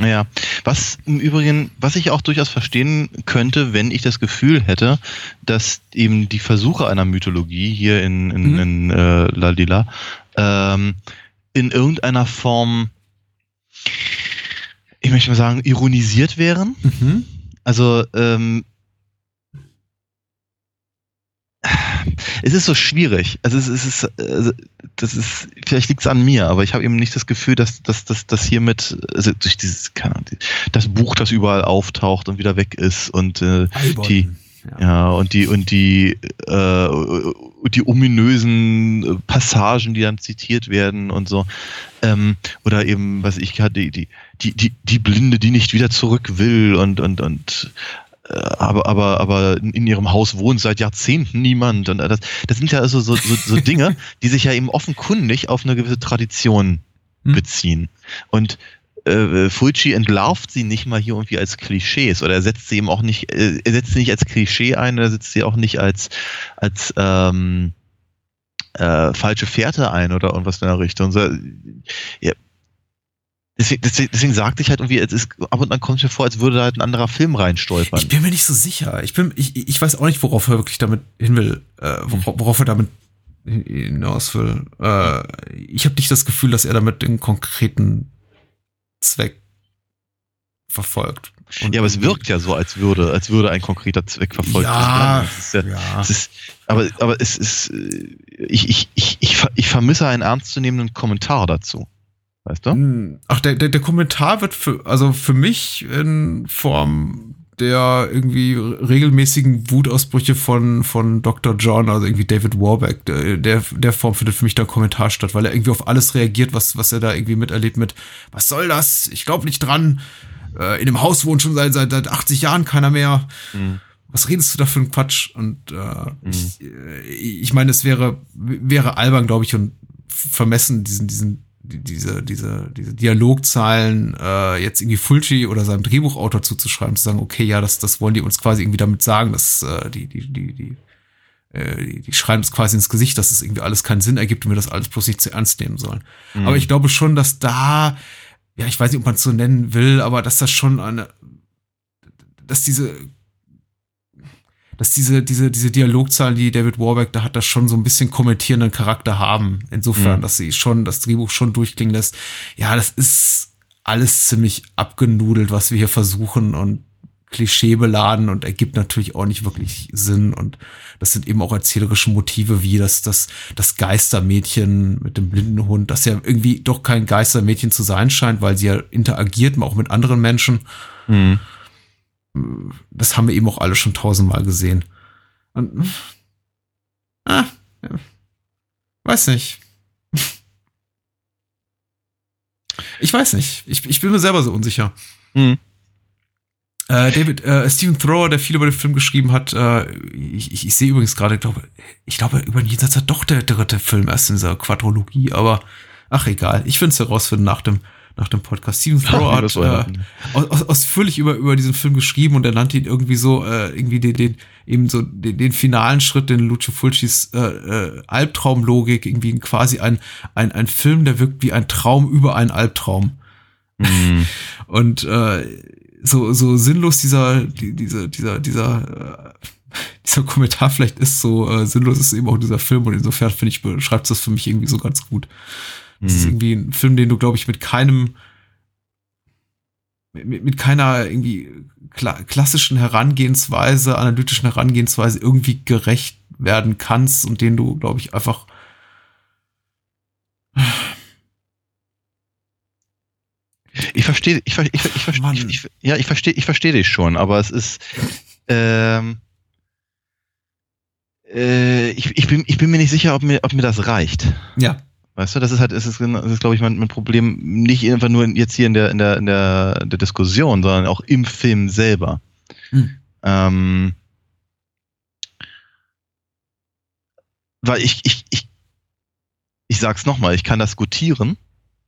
Ja, was im Übrigen, was ich auch durchaus verstehen könnte, wenn ich das Gefühl hätte, dass eben die Versuche einer Mythologie hier in, in, Mhm. in äh, Ladila ähm, in irgendeiner Form, ich möchte mal sagen, ironisiert wären. Mhm. Also, ähm, es ist so schwierig. Also es ist, es ist also das ist, vielleicht liegt es an mir, aber ich habe eben nicht das Gefühl, dass, dass, dass, dass hiermit, also durch dieses, keine Ahnung, das Buch, das überall auftaucht und wieder weg ist und äh, die, Ja. ja, und die, und die, äh, die ominösen äh, Passagen, die dann zitiert werden und so. Ähm, oder eben, was ich hatte, die, die, die, die, die Blinde, die nicht wieder zurück will und, und, und aber, aber, aber in ihrem Haus wohnt seit Jahrzehnten niemand. Und das, das sind ja also so, so, so <laughs> Dinge, die sich ja eben offenkundig auf eine gewisse Tradition Hm. beziehen. Und äh, Fulci entlarvt sie nicht mal hier irgendwie als Klischees oder er setzt sie eben auch nicht, äh, er setzt sie nicht als Klischee ein, er setzt sie auch nicht als, als ähm, äh, falsche Fährte ein oder irgendwas in der Richtung. So, ja. Deswegen, deswegen, deswegen sagte ich halt irgendwie, es ist, ab und an kommt es mir vor, als würde da halt ein anderer Film reinstolpern. Ich bin mir nicht so sicher. Ich, bin, ich, ich weiß auch nicht, worauf er wirklich damit hin will, äh, worauf, er damit hinaus will. Äh, ich habe nicht das Gefühl, dass er damit den konkreten Zweck verfolgt. Und Ja, aber es wirkt ja so, als würde, als würde ein konkreter Zweck verfolgt Ja, werden. Ja, ja. Ist, aber, aber es ist, äh, ich, ich, ich, ich, ich vermisse einen ernstzunehmenden Kommentar dazu. Weißt du? Hm, Ach, der, der, der Kommentar wird für, also für mich in Form der irgendwie regelmäßigen Wutausbrüche von, von Dr. John, also irgendwie David Warbeck, der, der, Form findet für mich der Kommentar statt, weil er irgendwie auf alles reagiert, was, was er da irgendwie miterlebt mit, was soll das? Ich glaube nicht dran. Äh, in dem Haus wohnt schon seit, seit, seit 80 Jahren keiner mehr. Mhm. Was redest du da für einen Quatsch? Und äh, ich, äh, ich meine, es wäre, wäre albern, glaube ich, und vermessen, diesen, diesen, die- diese, diese, diese Dialogzahlen äh, jetzt irgendwie Fulci oder seinem Drehbuchautor zuzuschreiben, zu sagen, okay, ja, das, das wollen die uns quasi irgendwie damit sagen, dass äh, die, die, die, die, äh, die, die schreiben es quasi ins Gesicht, dass es irgendwie alles keinen Sinn ergibt und wir das alles bloß nicht zu ernst nehmen sollen. Aber ich glaube schon, dass da, ja, ich weiß nicht, ob man es so nennen will, aber dass das schon eine, dass diese dass diese, diese, diese Dialogzahlen, die David Warbeck da hat, das schon so ein bisschen kommentierenden Charakter haben. Insofern, Mhm. dass sie schon das Drehbuch schon durchklingen lässt. Ja, das ist alles ziemlich abgenudelt, was wir hier versuchen und klischeebeladen und ergibt natürlich auch nicht wirklich Sinn. Und das sind eben auch erzählerische Motive, wie das, das, das Geistermädchen mit dem blinden Hund, das ja irgendwie doch kein Geistermädchen zu sein scheint, weil sie ja interagiert auch mit anderen Menschen Mhm. Das haben wir eben auch alle schon tausendmal gesehen. Und, ah, ja, weiß nicht. Ich weiß nicht. Ich, ich bin mir selber so unsicher. Mhm. Äh, David, äh, Stephen Thrower, der viel über den Film geschrieben hat, äh, ich, ich, ich sehe übrigens gerade, ich glaube, ich glaube, über den Jenseits hat doch der dritte Film erst in dieser Quadrologie, aber ach egal, ich will es herausfinden nach dem, nach dem Podcast. Stephen Thrower das hat äh, aus, ausführlich über, über diesen Film geschrieben und er nannte ihn irgendwie so, äh, irgendwie den, den, eben so den, den finalen Schritt, den Lucio Fulcis äh, äh, Albtraumlogik, irgendwie quasi ein, ein, ein Film, der wirkt wie ein Traum über einen Albtraum. Mhm. <laughs> Und äh, so, so sinnlos dieser, die, diese, dieser, dieser, äh, dieser Kommentar vielleicht ist, so äh, sinnlos ist eben auch dieser Film und insofern finde ich, beschreibt das für mich irgendwie so ganz gut. Ist Mhm. irgendwie ein Film, den du, glaube ich, mit keinem, mit, mit keiner irgendwie kla klassischen Herangehensweise, analytischen Herangehensweise irgendwie gerecht werden kannst und den du, glaube ich, einfach Ich verstehe, ich, ich, ich, verstehe, ich, ich, ja, ich verstehe, ich verstehe dich schon, aber es ist, ähm, äh, ich, ich, bin, ich bin mir nicht sicher, ob mir, ob mir das reicht. ja, Weißt du, das ist halt, das ist, das ist glaube ich, mein, mein Problem, nicht einfach nur jetzt hier in der, in der, in der, der Diskussion, sondern auch im Film selber. Hm. Ähm, weil ich, ich, ich, ich sag's nochmal, ich kann das gutieren.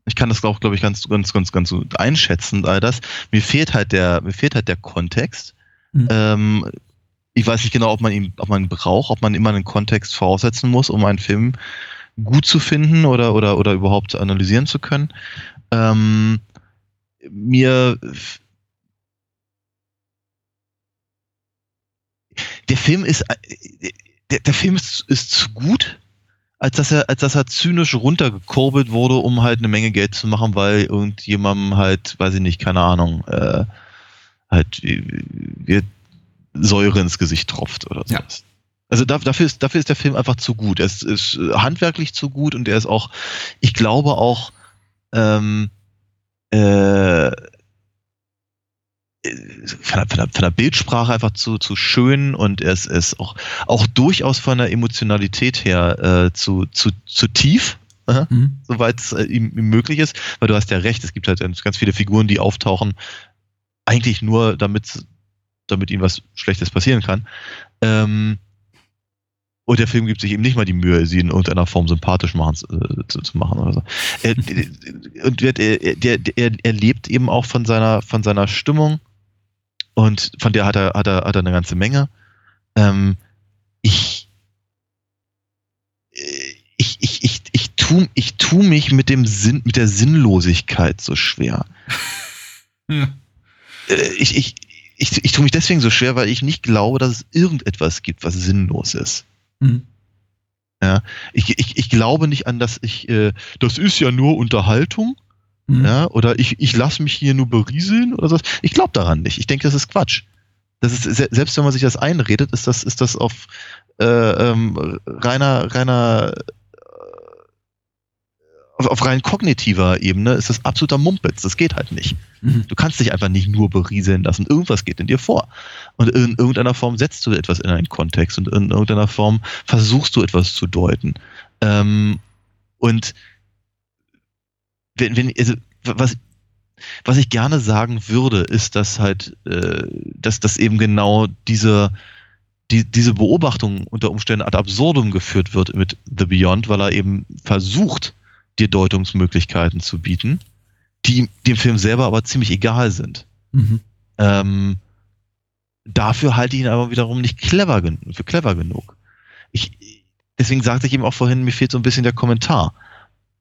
Ich kann das auch, glaube ich, ganz, ganz, ganz, ganz gut einschätzen, all das. Mir fehlt halt der, mir fehlt halt der Kontext. Mhm. Ähm, ich weiß nicht genau, ob man ihn, ob man ihn braucht, ob man immer einen Kontext voraussetzen muss, um einen Film gut zu finden oder, oder, oder überhaupt analysieren zu können. Ähm, mir der Film ist äh, der, der Film ist, ist zu gut, als dass er als dass er zynisch runtergekurbelt wurde, um halt eine Menge Geld zu machen, weil irgendjemandem halt, weiß ich nicht, keine Ahnung, äh, halt äh, wir Säure ins Gesicht tropft oder Ja. Also da, dafür, ist, dafür ist der Film einfach zu gut. Er ist, ist handwerklich zu gut und er ist auch, ich glaube auch, ähm, äh, von der, von, der, von der Bildsprache einfach zu, zu schön und er ist, er ist auch, auch durchaus von der Emotionalität her äh, zu, zu, zu tief, äh, Mhm. soweit es äh, ihm, ihm möglich ist, weil du hast ja recht, es gibt halt ganz viele Figuren, die auftauchen, eigentlich nur damit, damit ihnen was Schlechtes passieren kann. Ähm, und der Film gibt sich eben nicht mal die Mühe, sie in irgendeiner Form sympathisch machen, äh, zu, zu machen oder so. Er, und wird, er, der, er, er lebt eben auch von seiner, von seiner Stimmung und von der hat er, hat er, hat er eine ganze Menge. Ähm, ich, äh, ich, ich, ich, ich tu, ich tu mich mit dem Sinn, mit der Sinnlosigkeit so schwer. <laughs> Ja. Äh, ich, ich, ich, ich tue mich deswegen so schwer, weil ich nicht glaube, dass es irgendetwas gibt, was sinnlos ist. Mhm. Ich, ich, ich glaube nicht an, dass ich, äh, das ist ja nur Unterhaltung. Mhm. Ja, oder ich, ich lasse mich hier nur berieseln oder so. Ich glaube daran nicht. Ich denke, das ist Quatsch. Das ist, se- selbst wenn man sich das einredet, ist das, ist das auf äh, ähm, reiner, reiner auf, auf rein kognitiver Ebene ist das absoluter Mumpitz. Das geht halt nicht. Mhm. Du kannst dich einfach nicht nur berieseln lassen. Irgendwas geht in dir vor. Und in irgendeiner Form setzt du etwas in einen Kontext und in irgendeiner Form versuchst du etwas zu deuten. Ähm, und wenn, wenn, also, was, was ich gerne sagen würde, ist, dass halt, äh, dass, dass eben genau diese, die, diese Beobachtung unter Umständen ad absurdum geführt wird mit The Beyond, weil er eben versucht, dir Deutungsmöglichkeiten zu bieten, die dem Film selber aber ziemlich egal sind. Mhm. Ähm, dafür halte ich ihn aber wiederum nicht clever für clever genug. Ich, deswegen sagte ich eben auch vorhin, mir fehlt so ein bisschen der Kommentar.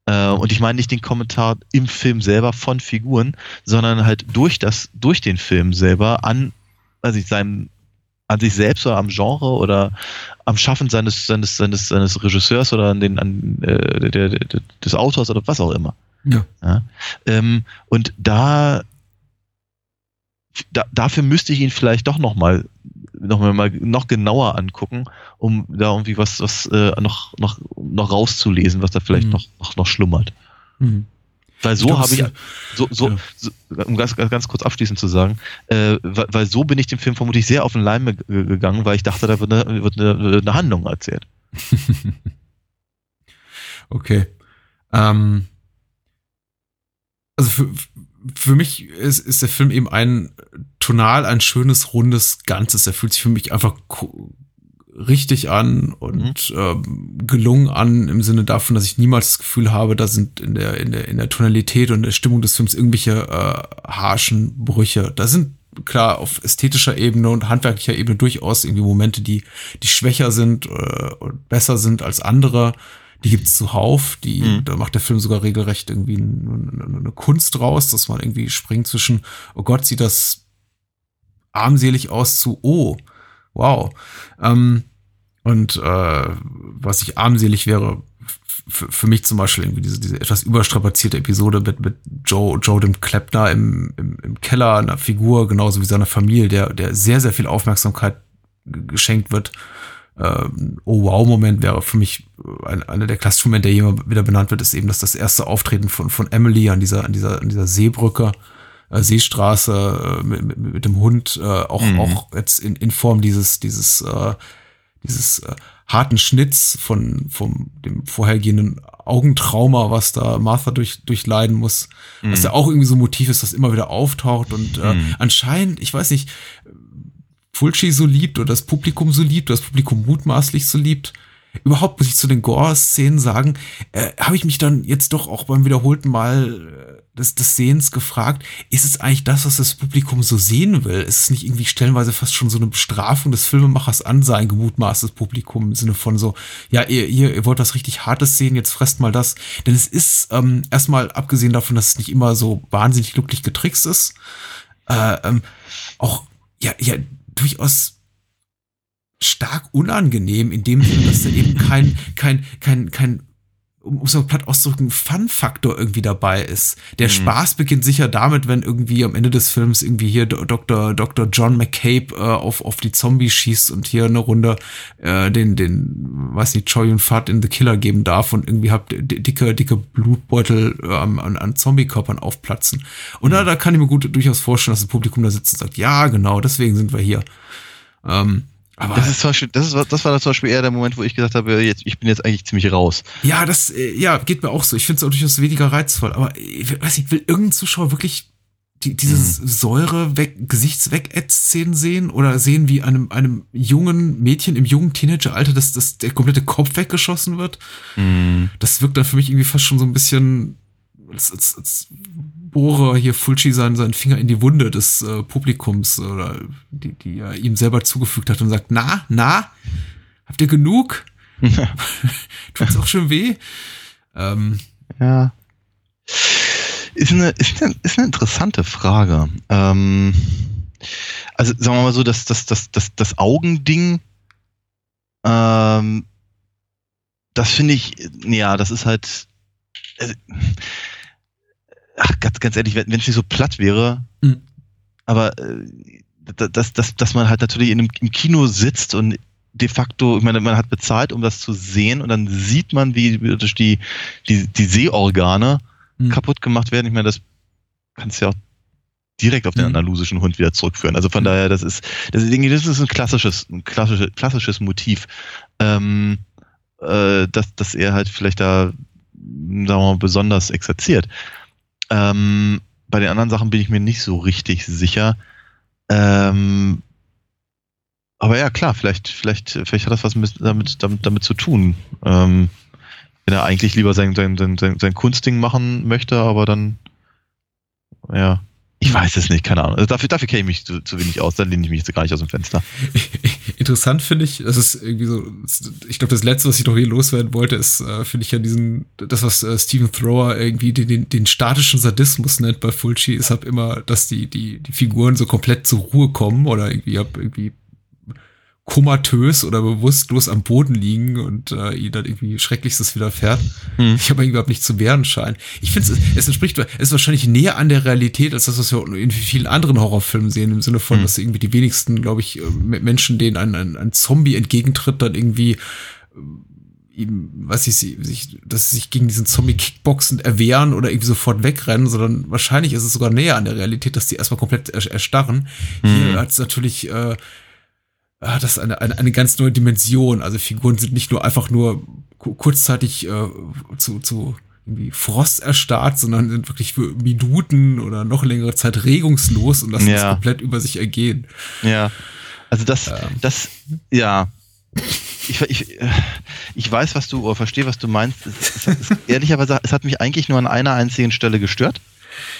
Äh, und ich meine nicht den Kommentar im Film selber von Figuren, sondern halt durch das, durch den Film selber an, also ich seinem, an sich selbst oder am Genre oder am Schaffen seines, seines, seines, seines Regisseurs oder an den, an, äh, der, der, des Autors oder was auch immer. Ja. Ja? Ähm, und da, da, dafür müsste ich ihn vielleicht doch noch mal, noch mal noch genauer angucken, um da irgendwie was, was äh, noch, noch, noch rauszulesen, was da vielleicht Mhm. noch, noch, noch schlummert. Mhm. Weil so habe ich, so, so, ja. so, um ganz, ganz, kurz abschließend zu sagen, äh, weil, weil so bin ich dem Film vermutlich sehr auf den Leim ge- gegangen, weil ich dachte, da wird eine, wird eine, eine Handlung erzählt. <laughs> Okay. Ähm, also für, für mich ist, ist der Film eben ein tonal ein schönes, rundes Ganzes. Er fühlt sich für mich einfach richtig an und ähm, gelungen an im Sinne davon, dass ich niemals das Gefühl habe, da sind in der, in der, in der Tonalität und der Stimmung des Films irgendwelche äh, harschen Brüche. Da sind klar auf ästhetischer Ebene und handwerklicher Ebene durchaus irgendwie Momente, die, die schwächer sind äh, und besser sind als andere. Die gibt's zuhauf. Die, Mhm. da macht der Film sogar regelrecht irgendwie eine, eine Kunst draus, dass man irgendwie springt zwischen, oh Gott, sieht das armselig aus zu, oh, wow. Ähm, und äh, was ich armselig wäre, für, mich zum Beispiel irgendwie diese, diese etwas überstrapazierte Episode mit, mit Joe, Joe dem Kleppner im, im, im Keller, einer Figur, genauso wie seiner Familie, der, der sehr, sehr viel Aufmerksamkeit geschenkt wird. Ähm, oh wow, Moment wäre für mich äh, ein, einer der klassischen Momente, der hier wieder benannt wird, ist eben, dass das erste Auftreten von, von Emily an dieser, an dieser, an dieser Seebrücke, äh, Seestraße äh, mit, mit, dem Hund, äh, auch, Mhm. auch jetzt in, in Form dieses, dieses, äh, dieses äh, harten Schnitts von vom dem vorhergehenden Augentrauma, was da Martha durch durchleiden muss, was Mhm. ja auch irgendwie so ein Motiv ist, das immer wieder auftaucht und äh, Mhm. anscheinend, ich weiß nicht, Fulci so liebt oder das Publikum so liebt oder das Publikum mutmaßlich so liebt. Überhaupt muss ich zu den Gore-Szenen sagen, äh, habe ich mich dann jetzt doch auch beim wiederholten Mal äh, des, des Sehens gefragt, ist es eigentlich das, was das Publikum so sehen will? Ist es nicht irgendwie stellenweise fast schon so eine Bestrafung des Filmemachers an sein gemutmaßtes Publikum im Sinne von so, ja, ihr, ihr, ihr wollt was richtig Hartes sehen, jetzt fresst mal das. Denn es ist ähm, erstmal abgesehen davon, dass es nicht immer so wahnsinnig glücklich getrickst ist, äh, ähm, auch ja, ja, durchaus stark unangenehm in dem Sinne, dass da eben kein, kein, kein, kein, um es mal platt auszudrücken, Fun-Faktor irgendwie dabei ist. Der Mhm. Spaß beginnt sicher damit, wenn irgendwie am Ende des Films irgendwie hier Dr. Dr. John McCabe äh, auf, auf die Zombies schießt und hier eine Runde äh, den, den, weiß nicht, Choi und Fat in The Killer geben darf und irgendwie habt di- dicke, dicke Blutbeutel äh, an, an Zombie-Körpern aufplatzen. Und da, da kann ich mir gut durchaus vorstellen, dass das Publikum da sitzt und sagt, ja, genau, deswegen sind wir hier. Ähm, aber Das ist zum Beispiel, das, ist, das war zum Beispiel eher der Moment, wo ich gesagt habe, jetzt, ich bin jetzt eigentlich ziemlich raus. Ja, das äh, ja, geht mir auch so. Ich finde es auch durchaus weniger reizvoll. Aber ich weiß nicht, will irgendein Zuschauer wirklich die, dieses Säure weg, Gesichtsweg-Szenen sehen oder sehen, wie einem, einem jungen Mädchen im jungen Teenageralter, dass, dass der komplette Kopf weggeschossen wird? Das wirkt dann für mich irgendwie fast schon so ein bisschen, als, als, als bohre hier Fulci seinen, seinen Finger in die Wunde des äh, Publikums oder die, die er ihm selber zugefügt hat und sagt, na, na, habt ihr genug? <laughs> Tut's auch schon weh? Ähm, Ja. Ist eine, ist eine, ist eine interessante Frage. Ähm, also sagen wir mal so, dass das, das, das, das Augending, ähm, das finde ich, ja, das ist halt. Also, ach, ganz, ganz ehrlich, wenn es nicht so platt wäre, Mhm. aber äh, dass, dass, dass man halt natürlich in einem, im Kino sitzt und de facto, ich meine, man hat bezahlt, um das zu sehen und dann sieht man, wie durch die, die, die Sehorgane Mhm. kaputt gemacht werden. Ich meine, das kannst du ja auch direkt auf den Mhm. andalusischen Hund wieder zurückführen. Also von Mhm. daher, das ist, das, denke, das ist ein klassisches, ein klassisches, klassisches Motiv, ähm, äh, dass, dass er halt vielleicht da, sagen wir mal, besonders exerziert. Ähm, bei den anderen Sachen bin ich mir nicht so richtig sicher. Ähm, aber ja, klar, vielleicht, vielleicht, vielleicht hat das was mit, damit, damit, damit zu tun. Ähm, wenn er eigentlich lieber sein, sein, sein, sein, sein Kunstding machen möchte, aber dann, ja, ich weiß es nicht, keine Ahnung. Also dafür, dafür kenne ich mich zu, zu wenig aus, dann lehne ich mich jetzt gar nicht aus dem Fenster. <laughs> Interessant finde ich, das ist irgendwie so, ich glaube, das letzte, was ich noch hier loswerden wollte, ist, äh, finde ich ja diesen, das, was äh, Stephen Thrower irgendwie den, den, den statischen Sadismus nennt bei Fulci, ist halt immer, dass die, die, die Figuren so komplett zur Ruhe kommen oder irgendwie, hab irgendwie komatös oder bewusstlos am Boden liegen und äh, ihnen dann irgendwie Schrecklichstes widerfährt. Hm. Ich habe überhaupt nicht zu wehren scheinen. Ich finde es, es entspricht, es ist wahrscheinlich näher an der Realität als das, was wir in vielen anderen Horrorfilmen sehen, im Sinne von, Hm. dass irgendwie die wenigsten, glaube ich, äh, Menschen, denen ein, ein, ein Zombie entgegentritt, dann irgendwie äh, ihm, weiß ich, sie- sich, dass sie sich gegen diesen Zombie kickboxen erwehren oder irgendwie sofort wegrennen, sondern wahrscheinlich ist es sogar näher an der Realität, dass die erstmal komplett er- erstarren. Hier Hm. hat es natürlich äh, hat das eine, eine, eine ganz neue Dimension. Also Figuren sind nicht nur einfach nur ku- kurzzeitig äh, zu, zu irgendwie Frost erstarrt, sondern sind wirklich für Minuten oder noch längere Zeit regungslos und lassen Ja. es komplett über sich ergehen. Ja, also das, Ähm. das, ja. Ich, ich, ich weiß, was du, oder verstehe, was du meinst. Es, es, es, ehrlicherweise, es hat mich eigentlich nur an einer einzigen Stelle gestört.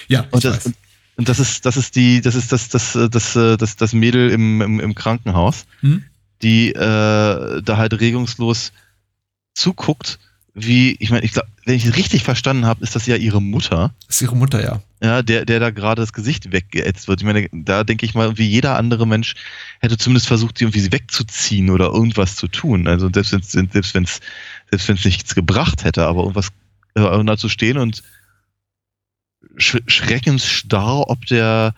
Ja, Und das, weiß. Und, das ist, das ist die, das ist das, das, äh, das, äh, das, das Mädel im, im, im Krankenhaus, Hm? die äh, da halt regungslos zuguckt, wie, ich meine, ich glaube, wenn ich es richtig verstanden habe, ist das ja ihre Mutter, Das ist ihre Mutter, ja. ja, der, der da gerade das Gesicht weggeätzt wird. Ich meine, da denke ich mal, wie jeder andere Mensch hätte zumindest versucht, sie irgendwie wegzuziehen oder irgendwas zu tun. Also selbst wenn es selbst wenn's, selbst wenn's nichts gebracht hätte, aber irgendwas äh, da zu stehen und sch schreckensstarr ob der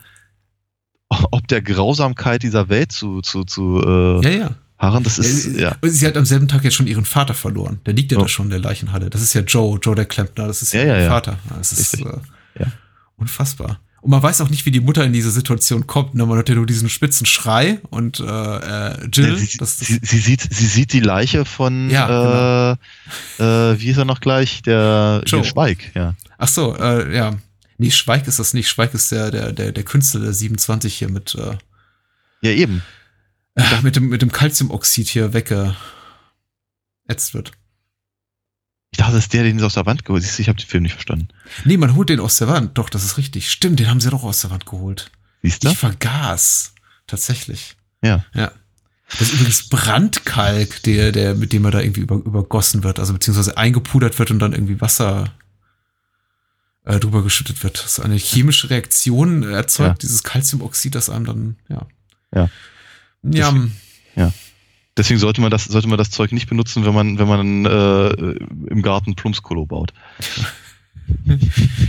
<laughs> ob der Grausamkeit dieser Welt zu, zu, zu äh, Ja, ja. harren, das ist, ja. Sie hat am selben Tag jetzt schon ihren Vater verloren. Der liegt ja Oh. da schon in der Leichenhalle. Das ist ja Joe, Joe der Klempner. Das ist ja, Ja, ja. Vater. Das ist äh, Ja. unfassbar. Und man weiß auch nicht, wie die Mutter in diese Situation kommt. Ne? Man hört ja nur diesen spitzen Schrei und äh, äh, Jill, sie, das, das, sie, sie, sieht, sie sieht die Leiche von, Ja, äh, äh, wie ist er noch gleich? Der, Joe. Schweig, ja. ach so, äh, ja. Nee, Schweig ist das nicht. Schweig ist der, der, der, der Künstler der 27 hier mit, äh, Ja, eben. äh, mit dem, mit dem Calciumoxid hier weggeätzt wird. Ich dachte, das ist der, den sie aus der Wand geholt Siehst du, ich habe den Film nicht verstanden. Nee, man holt den aus der Wand. Doch, das ist richtig. Stimmt, den haben sie doch aus der Wand geholt. Siehst du? Ich vergaß. Tatsächlich. Ja. Ja. Das ist übrigens Brandkalk, der, der, mit dem er da irgendwie über, übergossen wird, also beziehungsweise eingepudert wird und dann irgendwie Wasser äh, drüber geschüttet wird. Das ist eine chemische Reaktion erzeugt, Ja. dieses Calciumoxid, das einem dann, ja. Ja. Ja, Deswegen sollte man das, sollte man das Zeug nicht benutzen, wenn man, wenn man äh, im Garten Plumpskolo baut. <laughs>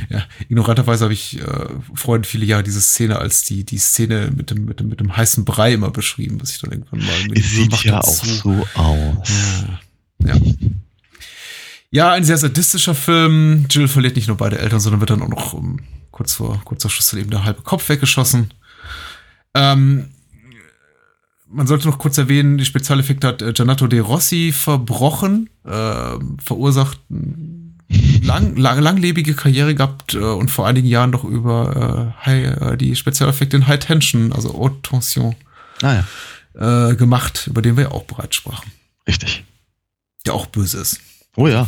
ja. Ignoranterweise habe ich äh, Freunde viele Jahre diese Szene als die, die Szene mit dem, mit dem, mit dem heißen Brei immer beschrieben, was ich dann irgendwann mal mit sieht macht ja auch so aus. Ja. ja. Ja, ein sehr sadistischer Film. Jill verliert nicht nur beide Eltern, sondern wird dann auch noch um, kurz vor kurz vor Schluss eben der halbe Kopf weggeschossen. Ähm, man sollte noch kurz erwähnen, die Spezialeffekte hat äh, Giannato De Rossi verbrochen, äh, verursacht lang, lang, langlebige Karriere gehabt äh, und vor einigen Jahren noch über äh, High, äh, die Spezialeffekte in High Tension, also Haute Tension, Naja, äh, gemacht, über den wir ja auch bereits sprachen. richtig. Der auch böse ist. Oh ja.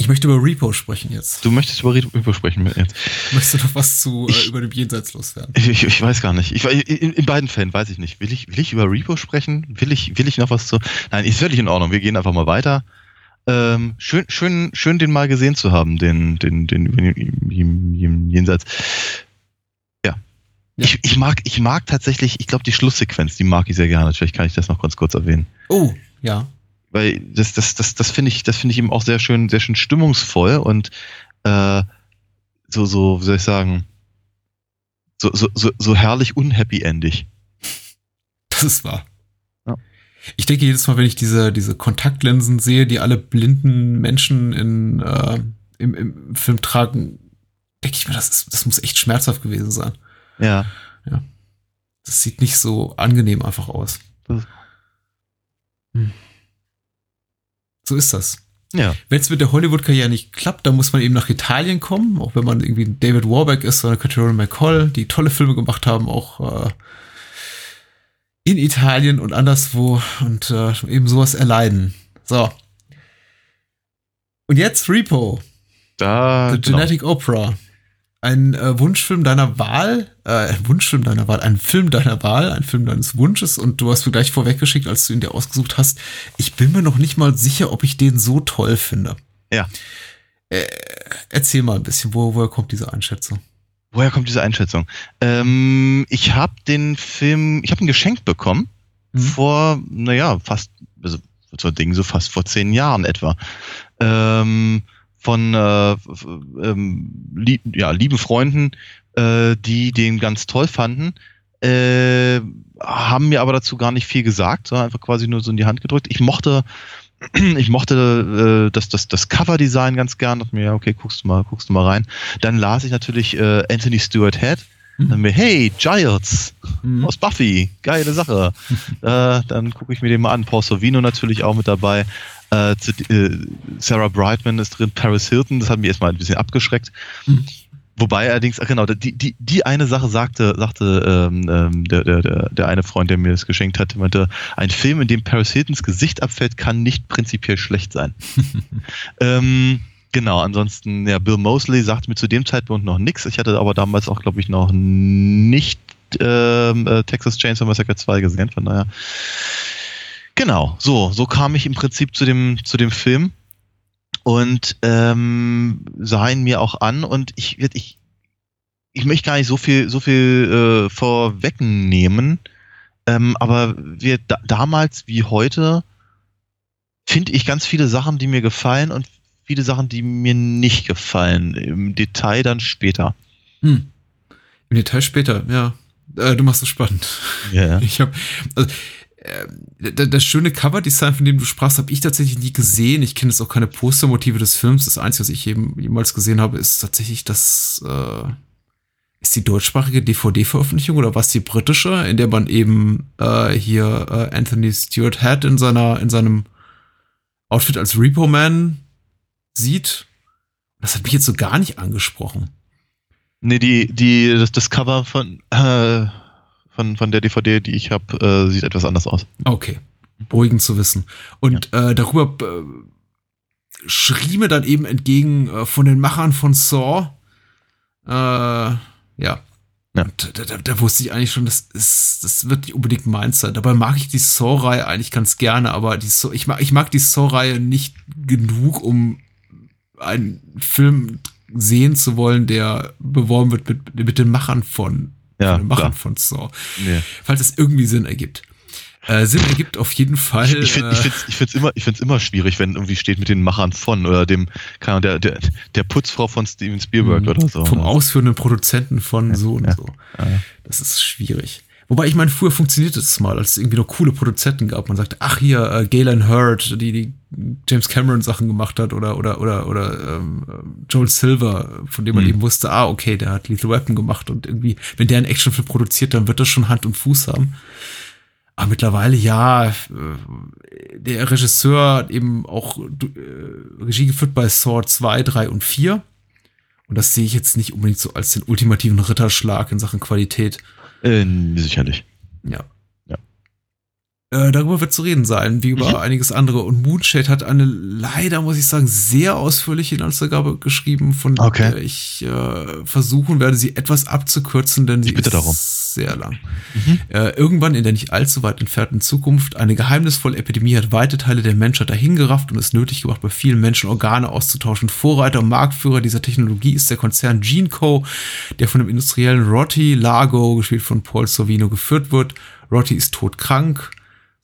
Ich möchte über Repo sprechen jetzt. Du möchtest über Repo sprechen mit jetzt. Möchtest du noch was zu äh, Ich- über dem Jenseits loswerden? Ich, ich, ich weiß gar nicht. Ich, in, in beiden Fällen weiß ich nicht. Will ich, will ich über Repo sprechen? Will ich, will ich noch was zu? Nein, ist völlig in Ordnung. Wir gehen einfach mal weiter. Ähm, schön, schön, schön, den mal gesehen zu haben, den, den, den, den, den, den Jenseits. Ja. Ja. Ich, ich mag, ich mag tatsächlich, ich glaube, die Schlusssequenz, die mag ich sehr gerne. Vielleicht kann ich das noch ganz kurz erwähnen. Oh, ja. Weil das, das, das, das finde ich, das finde ich eben auch sehr schön, sehr schön stimmungsvoll und äh, so, so, wie soll ich sagen, so, so, so, so herrlich unhappy-endig. Das ist wahr. Ja. Ich denke jedes Mal, wenn ich diese, diese Kontaktlinsen sehe, die alle blinden Menschen in, äh, im, im Film tragen, denke ich mir, das, ist, das muss echt schmerzhaft gewesen sein. Ja. Das sieht nicht so angenehm einfach aus. Das- Hm. So ist das. Ja. Wenn es mit der Hollywood-Karriere nicht klappt, dann muss man eben nach Italien kommen, auch wenn man irgendwie David Warbeck ist oder Catriona McCall, die tolle Filme gemacht haben, auch äh, in Italien und anderswo und äh, eben sowas erleiden. So. Und jetzt Repo, Da, The genau. Genetic Opera. Ein äh, Wunschfilm deiner Wahl, äh, ein Wunschfilm deiner Wahl, ein Film deiner Wahl, ein Film deines Wunsches und du hast mir gleich vorweggeschickt, als du ihn dir ausgesucht hast. Ich bin mir noch nicht mal sicher, ob ich den so toll finde. Ja. Äh, erzähl mal ein bisschen, wo, woher kommt diese Einschätzung? Woher kommt diese Einschätzung? Ähm, ich habe den Film, ich habe ihn geschenkt bekommen Mhm. vor, naja, fast, also so Ding, so fast vor zehn Jahren etwa. Ähm, von äh, ähm, lieb, ja, lieben Freunden, äh, die den ganz toll fanden, äh, haben mir aber dazu gar nicht viel gesagt, sondern einfach quasi nur so in die Hand gedrückt. Ich mochte, <clears throat> ich mochte äh, das, das, das Cover-Design ganz gern. Dachte mir, ja, okay, guckst du mal, guckst du mal rein. Dann las ich natürlich äh, Anthony Stewart Head. Mhm. Dann mir, hey, Giles Mhm. aus Buffy, geile Sache. <laughs> äh, dann gucke ich mir den mal an. Paul Sorvino natürlich auch mit dabei. Äh, zu, äh, Sarah Brightman ist drin, Paris Hilton, das hat mich erstmal ein bisschen abgeschreckt. Mhm. Wobei allerdings, ach genau, die, die, die eine Sache sagte, sagte ähm, ähm, der, der, der, der eine Freund, der mir das geschenkt hat, meinte, ein Film, in dem Paris Hiltons Gesicht abfällt, kann nicht prinzipiell schlecht sein. <laughs> ähm, genau, ansonsten, ja, Bill Mosley sagte mir zu dem Zeitpunkt noch nichts. Ich hatte aber damals auch, glaube ich, noch nicht ähm, äh, Texas Chainsaw Massacre 2 gesehen, von daher. Genau, so, so kam ich im Prinzip zu dem, zu dem Film und ähm, sah ihn mir auch an und ich, ich, ich möchte gar nicht so viel, so viel äh, vorwegnehmen, ähm, aber wir da, damals wie heute finde ich ganz viele Sachen, die mir gefallen und viele Sachen, die mir nicht gefallen. Im Detail dann später. Hm. Im Detail später, ja. Äh, du machst es spannend. Ja. <laughs> Ich habe also, äh, das, das schöne Coverdesign, von dem du sprachst, habe ich tatsächlich nie gesehen. Ich kenne jetzt auch keine Postermotive des Films. Das Einzige, was ich eben jemals gesehen habe, ist tatsächlich das äh, ist die deutschsprachige DVD-Veröffentlichung oder was die britische, in der man eben äh, hier äh, Anthony Stewart Head in seiner in seinem Outfit als Repo Man sieht. Das hat mich jetzt so gar nicht angesprochen. Nee, die, die, das, das Cover von, äh, von, von der DVD, die ich habe, äh, sieht etwas anders aus. Okay, beruhigend zu wissen. Und äh, darüber äh, schrie mir dann eben entgegen äh, von den Machern von Saw. Äh, ja. Ja. Und da, da, da wusste ich eigentlich schon, das ist, das wird nicht unbedingt meins sein. Dabei mag ich die Saw-Reihe eigentlich ganz gerne, aber die Saw, ich mag, ich mag die Saw-Reihe nicht genug, um einen Film sehen zu wollen, der beworben wird mit, mit den Machern von, Ja, von den Machern klar. von Saw. Nee. Falls es irgendwie Sinn ergibt. Äh, Sinn ergibt auf jeden Fall. Ich, ich finde ich äh, find's, ich find's immer, ich find's immer schwierig, wenn irgendwie steht mit den Machern von oder dem, keine Ahnung, der, der, der Putzfrau von Steven Spielberg Mhm. oder so. Vom Oder? ausführenden Produzenten von so und ja. so. Das ist schwierig. Wobei ich meine, früher funktionierte es mal, als es irgendwie noch coole Produzenten gab. Man sagte, ach hier, äh, Galen Hurd, die die James Cameron Sachen gemacht hat, oder oder oder oder ähm, äh, Joel Silver, von dem man Mhm. eben wusste, ah okay, der hat Lethal Weapon gemacht und irgendwie, wenn der einen Actionfilm produziert, dann wird das schon Hand und Fuß haben. Aber mittlerweile ja, äh, der Regisseur hat eben auch äh, Regie geführt bei Saw 2, 3 und 4. Und das sehe ich jetzt nicht unbedingt so als den ultimativen Ritterschlag in Sachen Qualität. Äh, sicherlich. Ja. Ja. Äh, darüber wird zu reden sein, wie über Mhm. einiges andere. Und Moonshade hat eine, leider muss ich sagen, sehr ausführliche Inhaltsangabe geschrieben, von Okay. der ich äh, versuchen werde, sie etwas abzukürzen, denn sie Ich bitte ist darum. Sehr lang. Mhm. Äh, irgendwann in der nicht allzu weit entfernten Zukunft, eine geheimnisvolle Epidemie hat weite Teile der Menschheit dahingerafft und es nötig gemacht, bei vielen Menschen Organe auszutauschen. Vorreiter und Marktführer dieser Technologie ist der Konzern GeneCo, der von dem industriellen Rotti Lago, gespielt von Paul Sorvino, geführt wird. Rotti ist todkrank.